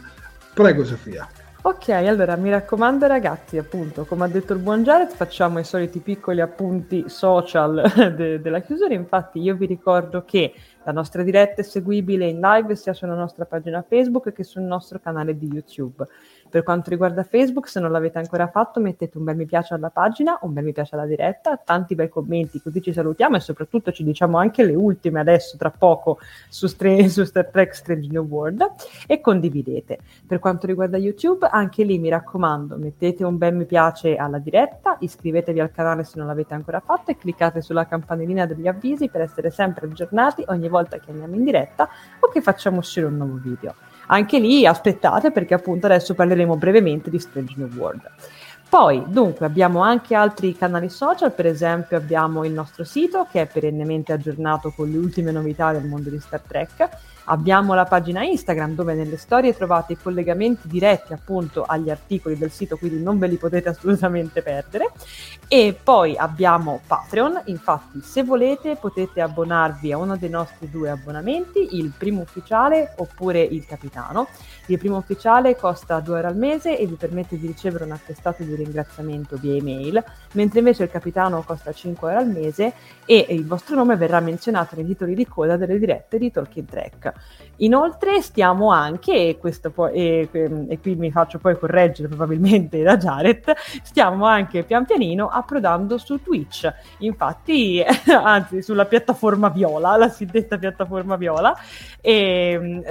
Prego, Sofia. Ok, allora mi raccomando ragazzi, appunto, come ha detto il buon Jared, facciamo i soliti piccoli appunti social de- della chiusura, infatti io vi ricordo che la nostra diretta è seguibile in live sia sulla nostra pagina Facebook che sul nostro canale di YouTube. Per quanto riguarda Facebook, se non l'avete ancora fatto, mettete un bel mi piace alla pagina, un bel mi piace alla diretta, tanti bei commenti, così ci salutiamo e soprattutto ci diciamo anche le ultime adesso, tra poco, su, Str- su Star Trek Strange New World e condividete. Per quanto riguarda YouTube, anche lì mi raccomando, mettete un bel mi piace alla diretta, iscrivetevi al canale se non l'avete ancora fatto e cliccate sulla campanellina degli avvisi per essere sempre aggiornati ogni volta che andiamo in diretta o che facciamo uscire un nuovo video anche lì aspettate perché appunto adesso parleremo brevemente di Strange New World. Poi, dunque, abbiamo anche altri canali social, per esempio abbiamo il nostro sito che è perennemente aggiornato con le ultime novità del mondo di Star Trek Abbiamo la pagina Instagram dove nelle storie trovate i collegamenti diretti appunto agli articoli del sito, quindi non ve li potete assolutamente perdere. E poi abbiamo Patreon, infatti se volete potete abbonarvi a uno dei nostri due abbonamenti, il primo ufficiale oppure il capitano. Il primo ufficiale costa 2 euro al mese e vi permette di ricevere un attestato di ringraziamento via email, mentre invece il capitano costa 5 euro al mese e il vostro nome verrà menzionato nei titoli di coda delle dirette di Talking Track. Inoltre stiamo anche, e, poi, e, e, qui mi faccio poi correggere probabilmente da Jared, stiamo anche pian pianino approdando su Twitch, infatti, anzi sulla piattaforma viola, la suddetta piattaforma viola, e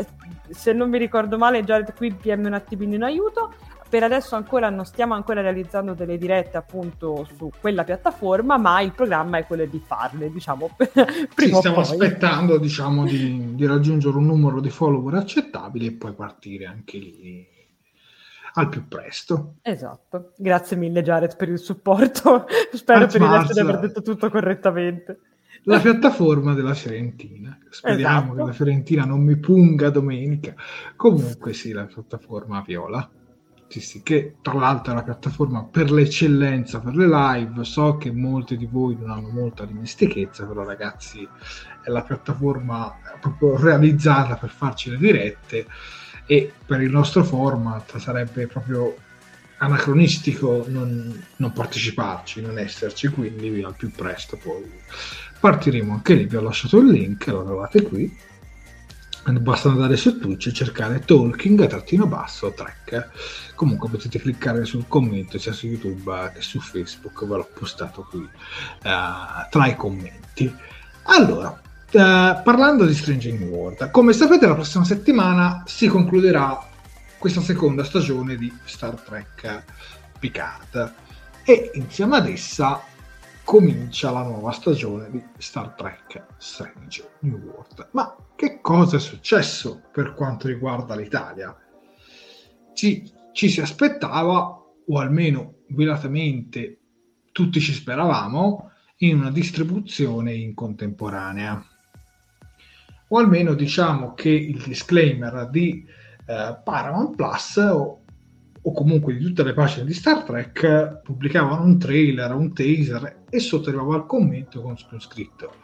se non mi ricordo male Jared qui PM un attimino in aiuto, per adesso ancora non stiamo ancora realizzando delle dirette appunto su quella piattaforma, ma il programma è quello di farle, diciamo. Sì, stiamo aspettando, diciamo, di, di, raggiungere un numero di follower accettabile e poi partire anche lì al più presto. Esatto. Grazie mille Jared per il supporto. Spero Anzi, per il resto di aver detto tutto correttamente. La piattaforma della Fiorentina. Speriamo esatto. che la Fiorentina non mi punga domenica. Comunque sì, la piattaforma viola sì, che tra l'altro è la piattaforma per l'eccellenza per le live. So che molti di voi non hanno molta dimestichezza, però ragazzi è la piattaforma proprio realizzata per farci le dirette e per il nostro format sarebbe proprio anacronistico non, non parteciparci, non esserci, quindi al più presto poi partiremo anche lì, vi ho lasciato il link, lo trovate qui. Basta andare su Twitch e cercare talking trattino basso track. Comunque potete cliccare sul commento sia su youtube che su facebook ve l'ho postato qui uh, tra i commenti. Allora uh, parlando di Strange New World come sapete la prossima settimana si concluderà questa seconda stagione di Star Trek Picard. E insieme ad essa comincia la nuova stagione di Star Trek Strange New World. Ma che cosa è successo per quanto riguarda l'Italia? Ci, ci si aspettava, o almeno velatamente tutti ci speravamo, in una distribuzione in contemporanea. O almeno diciamo che il disclaimer di eh, Paramount Plus o o comunque di tutte le pagine di Star Trek pubblicavano un trailer, un teaser e sotto arrivava il commento con scritto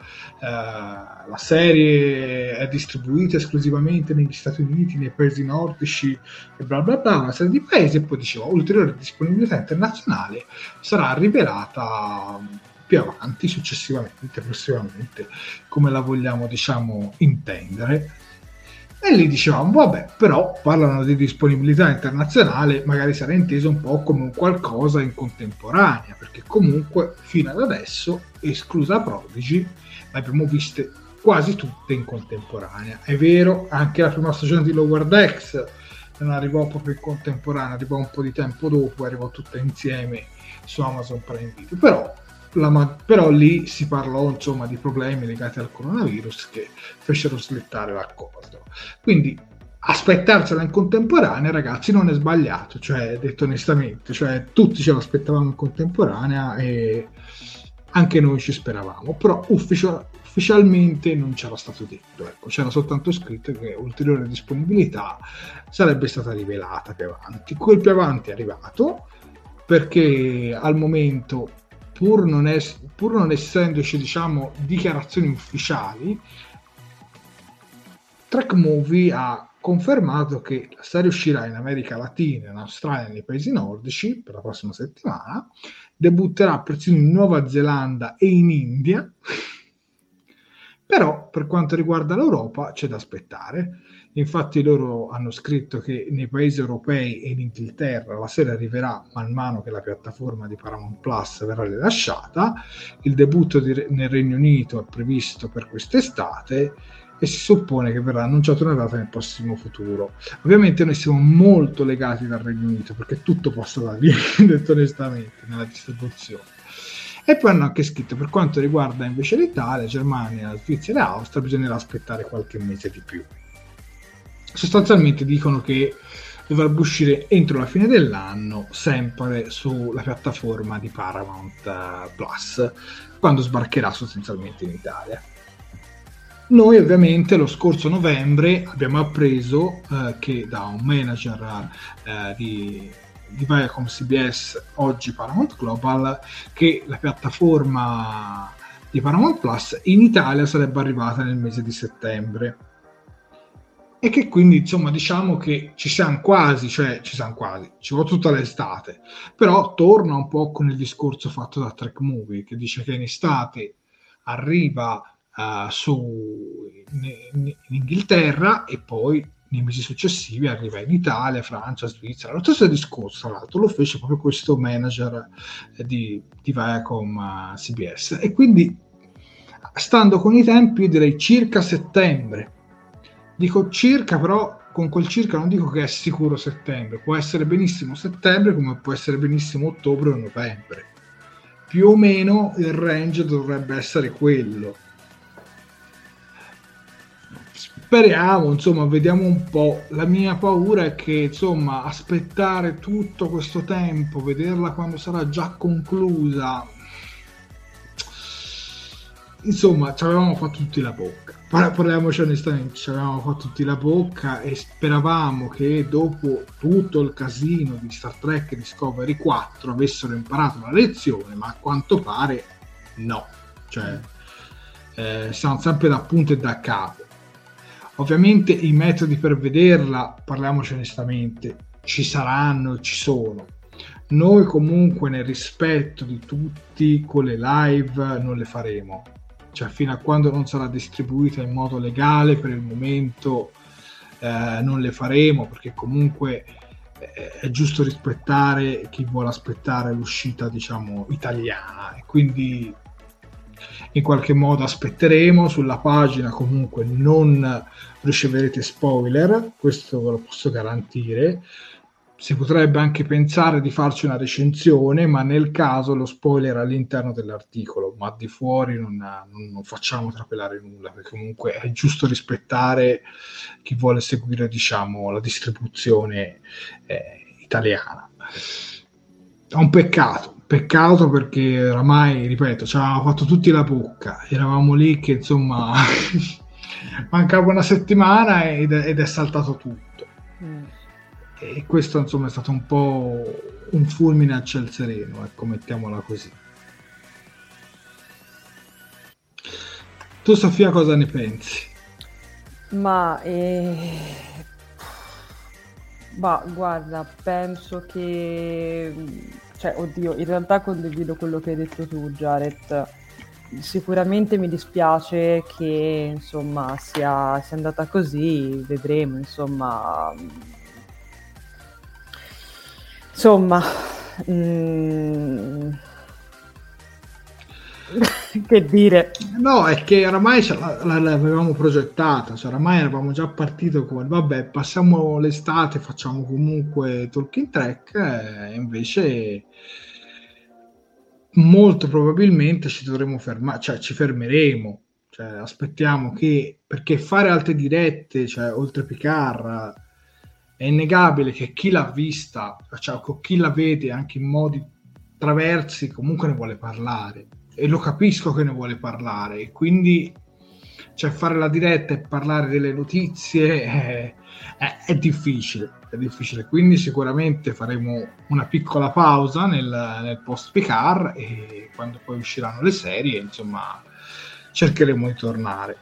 uh, la serie è distribuita esclusivamente negli Stati Uniti, nei paesi nordici e bla bla bla, una serie di paesi e poi diceva ulteriore disponibilità internazionale sarà rivelata più avanti, successivamente, prossimamente, come la vogliamo diciamo intendere e lì dicevamo, vabbè, però parlano di disponibilità internazionale, magari sarà inteso un po' come un qualcosa in contemporanea, perché comunque fino ad adesso, esclusa Prodigy, le abbiamo viste quasi tutte in contemporanea. È vero, anche la prima stagione di Lower Decks non arrivò proprio in contemporanea, arrivò un po' di tempo dopo, arrivò tutta insieme su Amazon Prime Video, però la, però lì si parlò insomma di problemi legati al coronavirus che fecero slittare l'accordo. Quindi aspettarsela in contemporanea, ragazzi, non è sbagliato, cioè detto onestamente, cioè tutti ce l'aspettavamo in contemporanea e anche noi ci speravamo, però ufficio, ufficialmente non c'era stato detto, ecco, c'era soltanto scritto che ulteriore disponibilità sarebbe stata rivelata più avanti. Quel più avanti è arrivato perché al momento pur non, es- pur non essendoci diciamo, dichiarazioni ufficiali, Track Movie ha confermato che la serie uscirà in America Latina, in Australia e nei paesi nordici per la prossima settimana, debutterà persino in Nuova Zelanda e in India, però per quanto riguarda l'Europa c'è da aspettare Infatti loro hanno scritto che nei paesi europei e in Inghilterra la serie arriverà man mano che la piattaforma di Paramount Plus verrà rilasciata. Il debutto di, nel Regno Unito è previsto per quest'estate e si suppone che verrà annunciata una data nel prossimo futuro. Ovviamente noi siamo molto legati dal Regno Unito perché tutto passa da lì, detto onestamente, nella distribuzione. E poi hanno anche scritto per quanto riguarda invece l'Italia, Germania, Svizzera e Austria bisognerà aspettare qualche mese di più sostanzialmente dicono che dovrebbe uscire entro la fine dell'anno, sempre sulla piattaforma di Paramount uh, Plus, quando sbarcherà sostanzialmente in Italia. Noi ovviamente lo scorso novembre abbiamo appreso uh, che da un manager uh, di, di Viacom CBS, oggi Paramount Global, che la piattaforma di Paramount Plus in Italia sarebbe arrivata nel mese di settembre e che quindi insomma diciamo che ci siamo quasi, cioè ci siamo quasi, ci va tutta l'estate, però torna un po' con il discorso fatto da Trek Movie che dice che in estate arriva uh, su in, in, Inghilterra e poi nei mesi successivi arriva in Italia, Francia, Svizzera. Lo stesso discorso, tra l'altro, lo fece proprio questo manager di, di Viacom uh, CBS. E quindi, stando con i tempi, direi circa settembre Dico circa, però con quel circa non dico che è sicuro settembre, può essere benissimo settembre come può essere benissimo ottobre o novembre. Più o meno il range dovrebbe essere quello. Speriamo, insomma, vediamo un po'. La mia paura è che, insomma, aspettare tutto questo tempo, vederla quando sarà già conclusa. Insomma, ci avevamo fatto tutti la bocca parliamoci onestamente, ci avevamo fatto tutti la bocca e speravamo che dopo tutto il casino di Star Trek Discovery 4 avessero imparato la lezione, ma a quanto pare no. Cioè, eh, siamo sempre da punto e da capo. Ovviamente i metodi per vederla, parliamoci onestamente, ci saranno, ci sono. Noi comunque nel rispetto di tutti con le live non le faremo cioè fino a quando non sarà distribuita in modo legale per il momento eh, non le faremo perché comunque eh, è giusto rispettare chi vuole aspettare l'uscita diciamo italiana. E quindi in qualche modo aspetteremo. Sulla pagina comunque non riceverete spoiler questo ve lo posso garantire si potrebbe anche pensare di farci una recensione, ma nel caso lo spoiler all'interno dell'articolo, ma di fuori non, non, non, facciamo trapelare nulla, perché comunque è giusto rispettare chi vuole seguire, diciamo, la distribuzione eh, italiana. È un peccato, peccato perché oramai, ripeto, ci avevamo fatto tutti la bocca, eravamo lì che insomma mancava una settimana ed, ed è saltato tutto. Mm e questo insomma è stato un po' un fulmine a ciel sereno, ecco, mettiamola così. Tu Sofia cosa ne pensi? Ma, eh... bah, guarda, penso che, cioè, oddio, in realtà condivido quello che hai detto tu, Jared. Sicuramente mi dispiace che, insomma, sia, sia andata così, vedremo, insomma Insomma, mm, che dire? No, è che oramai l'avevamo progettata, cioè oramai eravamo già partiti con vabbè, passiamo l'estate, facciamo comunque talking track e invece molto probabilmente ci dovremo fermare, cioè ci fermeremo, cioè aspettiamo che perché fare altre dirette, cioè oltre Picard è innegabile che chi l'ha vista, cioè chi la vede anche in modi traversi, comunque ne vuole parlare. E lo capisco che ne vuole parlare. E quindi cioè, fare la diretta e parlare delle notizie è, è, è, difficile. È difficile. Quindi sicuramente faremo una piccola pausa nel, nel post Picard e quando poi usciranno le serie, insomma, cercheremo di tornare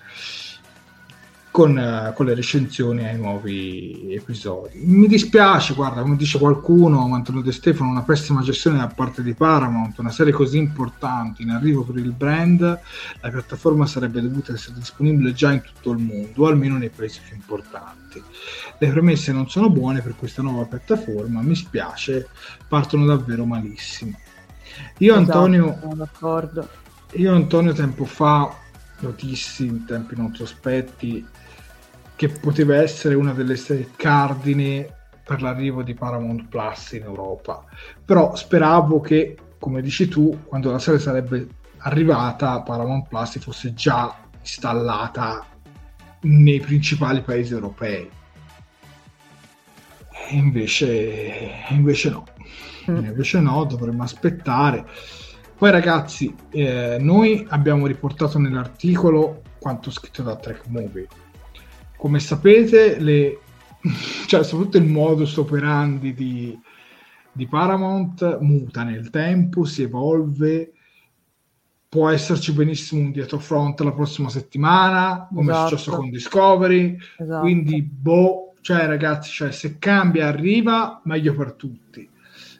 con, uh, con, le recensioni ai nuovi episodi. Mi dispiace, guarda, come dice qualcuno, Antonio De Stefano, una pessima gestione da parte di Paramount, una serie così importante in arrivo per il brand, la piattaforma sarebbe dovuta essere disponibile già in tutto il mondo, o almeno nei paesi più importanti. Le premesse non sono buone per questa nuova piattaforma, mi spiace, partono davvero malissimo. Io esatto, Antonio, io Antonio tempo fa lo dissi in tempi non sospetti che poteva essere una delle serie cardine per l'arrivo di Paramount Plus in Europa. Però speravo che, come dici tu, quando la serie sarebbe arrivata, Paramount Plus fosse già installata nei principali paesi europei. E invece, invece no. Mm. Invece no, dovremmo aspettare. Poi ragazzi, eh, noi abbiamo riportato nell'articolo quanto scritto da Track Movie come sapete, le, cioè, soprattutto il modus operandi di, di Paramount muta nel tempo, si evolve, può esserci benissimo un dietro front la prossima settimana, come esatto. è successo con Discovery, esatto. quindi boh, cioè ragazzi, cioè, se cambia arriva, meglio per tutti.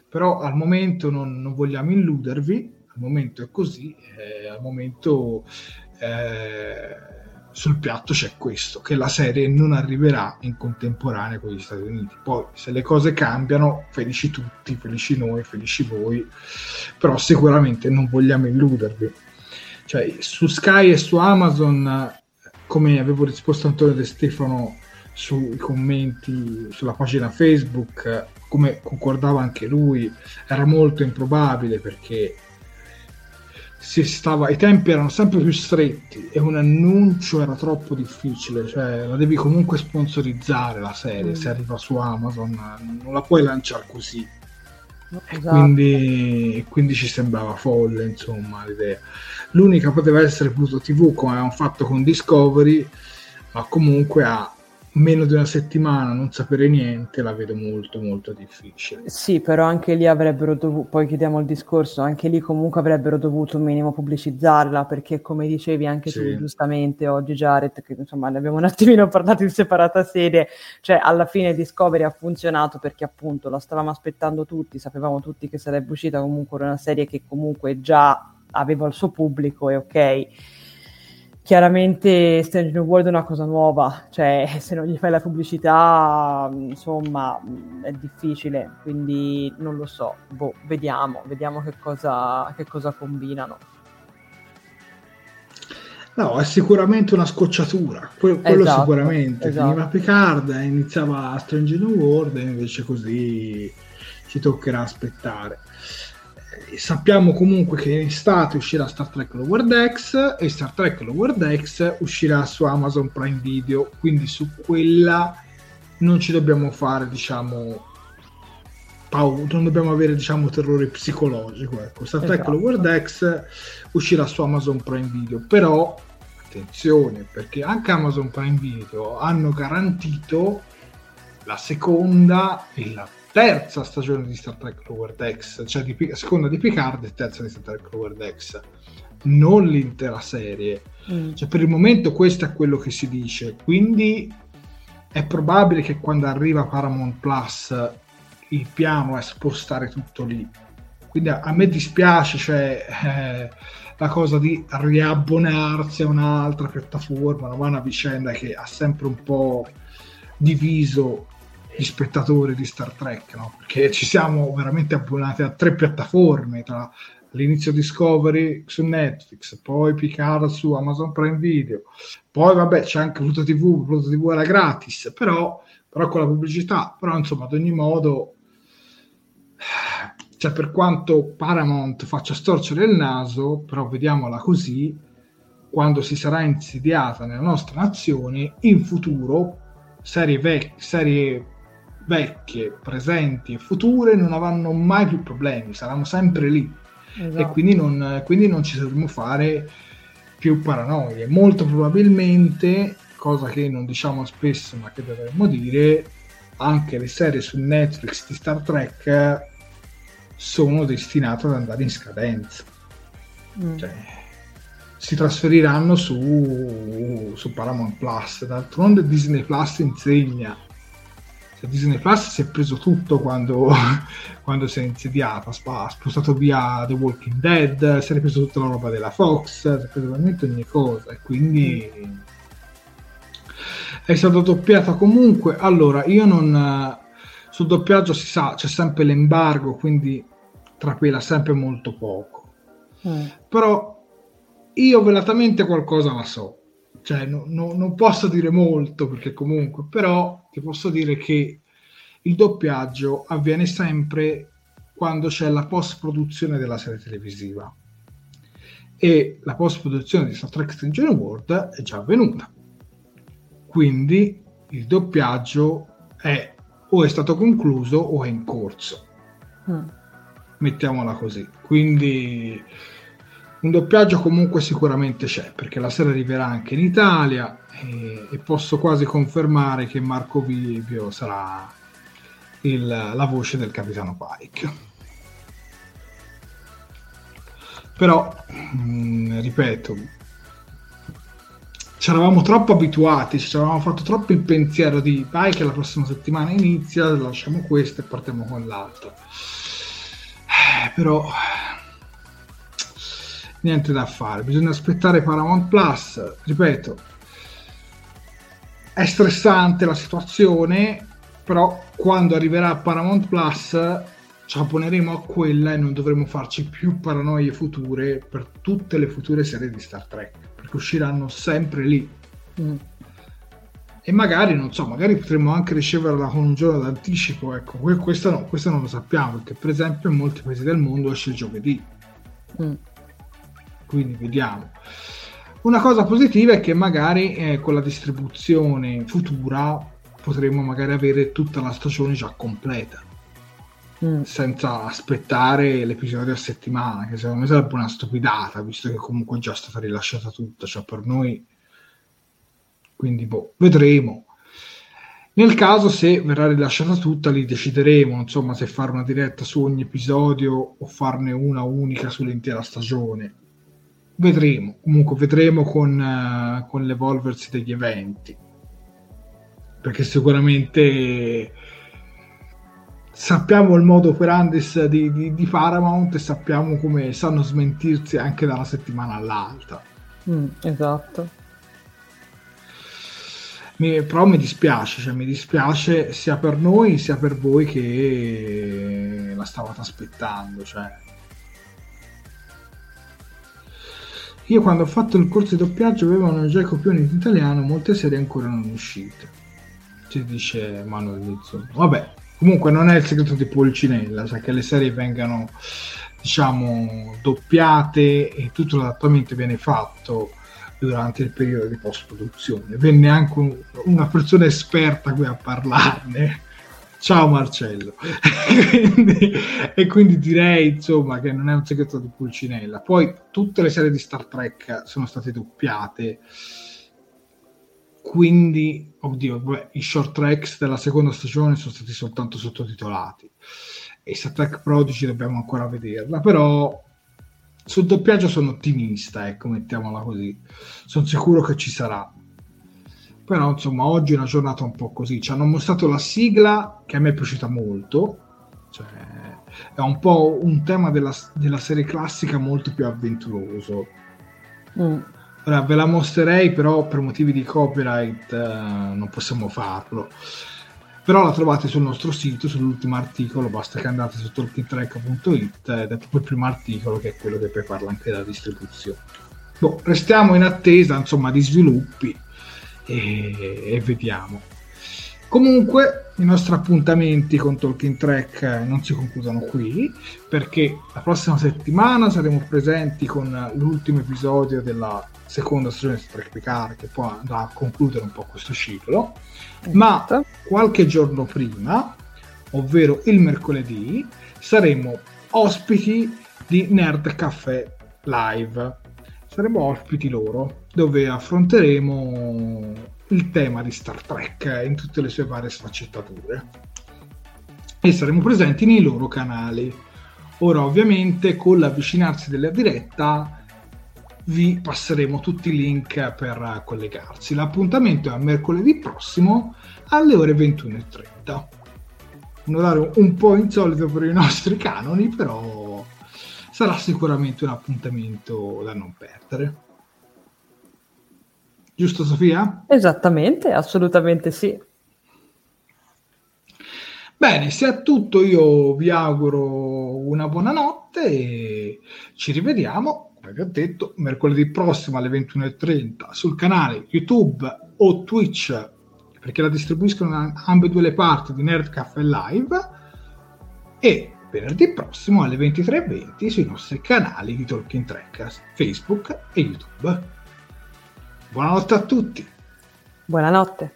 Però al momento non, non vogliamo illudervi, al momento è così, eh, al momento... Eh, sul piatto c'è questo, che la serie non arriverà in contemporanea con gli Stati Uniti. Poi se le cose cambiano, felici tutti, felici noi, felici voi, però sicuramente non vogliamo illudervi. Cioè, su Sky e su Amazon, come avevo risposto Antonio De Stefano sui commenti sulla pagina Facebook, come concordava anche lui, era molto improbabile perché si stava, i tempi erano sempre più stretti e un annuncio era troppo difficile, cioè la devi comunque sponsorizzare la serie, mm. se arriva su Amazon non la puoi lanciare così. Esatto. Quindi, quindi, ci sembrava folle insomma l'idea. L'unica poteva essere Pluto TV come avevamo fatto con Discovery, ma comunque ha meno di una settimana non sapere niente la vedo molto molto difficile. Sì, però anche lì avrebbero dovuto, poi chiediamo il discorso, anche lì comunque avrebbero dovuto un minimo pubblicizzarla perché come dicevi anche sì. tu giustamente oggi Jared, che insomma ne abbiamo un attimino parlato in separata sede, cioè alla fine Discovery ha funzionato perché appunto la stavamo aspettando tutti, sapevamo tutti che sarebbe uscita comunque una serie che comunque già aveva il suo pubblico e ok chiaramente Strange New World è una cosa nuova, cioè se non gli fai la pubblicità, insomma, è difficile, quindi non lo so, boh, vediamo, vediamo che cosa, che cosa combinano. No, è sicuramente una scocciatura, quello, esatto, sicuramente. Esatto. Finiva Picard, iniziava Strange New World e invece così ci toccherà aspettare. Sappiamo comunque che in estate uscirà Star Trek Lower Decks e Star Trek Lower Decks uscirà su Amazon Prime Video, quindi su quella non ci dobbiamo fare, diciamo, paura, non dobbiamo avere, diciamo, terrore psicologico. Ecco. Star Trek esatto. Lower Decks uscirà su Amazon Prime Video, però attenzione perché anche Amazon Prime Video hanno garantito la seconda e la terza stagione di Star Trek Lower Decks, cioè di, seconda di Picard e terza di Star Trek Lower Decks, non l'intera serie. Mm. Cioè, per il momento questo è quello che si dice, quindi è probabile che quando arriva Paramount Plus il piano è spostare tutto lì. Quindi a, a me dispiace, cioè, eh, la cosa di riabbonarsi a un'altra piattaforma, ma una vicenda che ha sempre un po' diviso gli spettatori di Star Trek, no? perché ci siamo veramente abbonati a tre piattaforme, tra l'inizio Discovery su Netflix, poi Picard su Amazon Prime Video, poi vabbè c'è anche Pluto TV, Pluto TV era gratis, però, però con la pubblicità, però insomma ad ogni modo cioè per quanto Paramount faccia storcere il naso, però vediamola così, quando si sarà insediata nella nostra nazione, in futuro serie, vec- serie vecchie, presenti e future non avranno mai più problemi, saranno sempre lì esatto. e quindi non, quindi non ci dovremo fare più paranoie. Molto probabilmente, cosa che non diciamo spesso ma che dovremmo dire, anche le serie su Netflix di Star Trek sono destinate ad andare in scadenza. Mm. Cioè, si trasferiranno su, su, Paramount Plus. D'altronde Disney Plus insegna. Cioè, Disney Plus si è preso tutto quando, quando si è insediata, ha spostato via The Walking Dead, si è preso tutta la roba della Fox, si è preso veramente ogni cosa e quindi è stata doppiata comunque. Allora, io non sul doppiaggio si sa, c'è sempre l'embargo, quindi trapela sempre molto poco. Mm. Però io velatamente qualcosa la so. Cioè, no, no, non posso dire molto perché comunque, però ti posso dire che il doppiaggio avviene sempre quando c'è la post-produzione della serie televisiva. E la post-produzione di Star Trek Strange World è già avvenuta. Quindi il doppiaggio è o è stato concluso o è in corso. Mm. Mettiamola così. Quindi un doppiaggio comunque sicuramente c'è, perché la serie arriverà anche in Italia e, e posso quasi confermare che Marco Vivio sarà il, la voce del capitano Pike. Però, mh, mm, ripeto, ci eravamo troppo abituati, ci eravamo fatto troppo il pensiero di che la prossima settimana inizia, lasciamo questo e partiamo con l'altro. Eh, però niente da fare, bisogna aspettare Paramount Plus, ripeto, è stressante la situazione, però quando arriverà Paramount Plus ci abboneremo a quella e non dovremo farci più paranoie future per tutte le future serie di Star Trek perché usciranno sempre lì. Mm. E magari, non so, magari potremmo anche riceverla con un giorno d'anticipo, ecco, questo, no, questo non lo sappiamo, perché per esempio in molti paesi del mondo esce il giovedì. Mm. Quindi vediamo. Una cosa positiva è che magari eh, con la distribuzione futura potremo magari avere tutta la stagione già completa mm. senza aspettare l'episodio a settimana, che secondo me sarebbe una stupidata, visto che comunque è già stata rilasciata tutta, cioè per noi... Quindi, boh, vedremo. Nel caso, se verrà rilasciata tutta, li decideremo, insomma, se fare una diretta su ogni episodio o farne una unica sull'intera stagione. Vedremo, comunque vedremo con, uh, con l'evolversi degli eventi. Perché sicuramente sappiamo il modo operandis di, di, di, Paramount e sappiamo come sanno smentirsi anche da una settimana all'altra. Mm, esatto. Mi, però mi dispiace, cioè mi dispiace sia per noi sia per voi che la stavate aspettando. Cioè. Io quando ho fatto il corso di doppiaggio avevano già i copioni in italiano, molte serie ancora non uscite. Ci dice Manuel Lizzo. Vabbè, comunque non è il segreto di Pulcinella, cioè che le serie vengano diciamo doppiate e tutto l'adattamento viene fatto durante il periodo di post produzione venne anche un, una persona esperta qui a parlarne ciao Marcello e quindi direi insomma che non è un segreto di Pulcinella poi tutte le serie di Star Trek sono state doppiate quindi oddio beh, i short tracks della seconda stagione sono stati soltanto sottotitolati e Star Trek Prodigy dobbiamo ancora vederla, però sul doppiaggio sono ottimista, ecco, mettiamola così. Sono sicuro che ci sarà. Però, insomma, oggi è una giornata un po' così. Ci hanno mostrato la sigla che a me è piaciuta molto. Cioè, è un po' un tema della, della serie classica molto più avventuroso. Mm. Ora ve la mostrerei, però per motivi di copyright eh, non possiamo farlo però la trovate sul nostro sito, sull'ultimo articolo, basta che andate su talkingtrack.it ed è proprio il primo articolo che è quello che poi parla anche della distribuzione. Boh, restiamo in attesa insomma di sviluppi e, e vediamo. Comunque i nostri appuntamenti con Talking Track non si concludono qui perché la prossima settimana saremo presenti con l'ultimo episodio della seconda stagione di Trek Picard che poi andrà a concludere un po' questo ciclo ma esatto. qualche giorno prima ovvero il mercoledì saremo ospiti di Nerd Caffè Live saremo ospiti loro dove affronteremo il tema di Star Trek in tutte le sue varie sfaccettature e saremo presenti nei loro canali ora ovviamente con l'avvicinarsi della diretta vi passeremo tutti i link per collegarsi. L'appuntamento è a mercoledì prossimo alle ore 21.30. Un orario un po' insolito per i nostri canoni, però sarà sicuramente un appuntamento da non perdere. Giusto Sofia? Esattamente, assolutamente sì. Bene, se è tutto io vi auguro una buona notte e ci rivediamo come vi ho detto, mercoledì prossimo alle 21.30 sul canale YouTube o Twitch, perché la distribuiscono ambedue le parti di Nerd Cafe Live, e venerdì prossimo alle 23.20 sui nostri canali di Talking Trackers, Facebook e YouTube. Buonanotte a tutti. Buonanotte.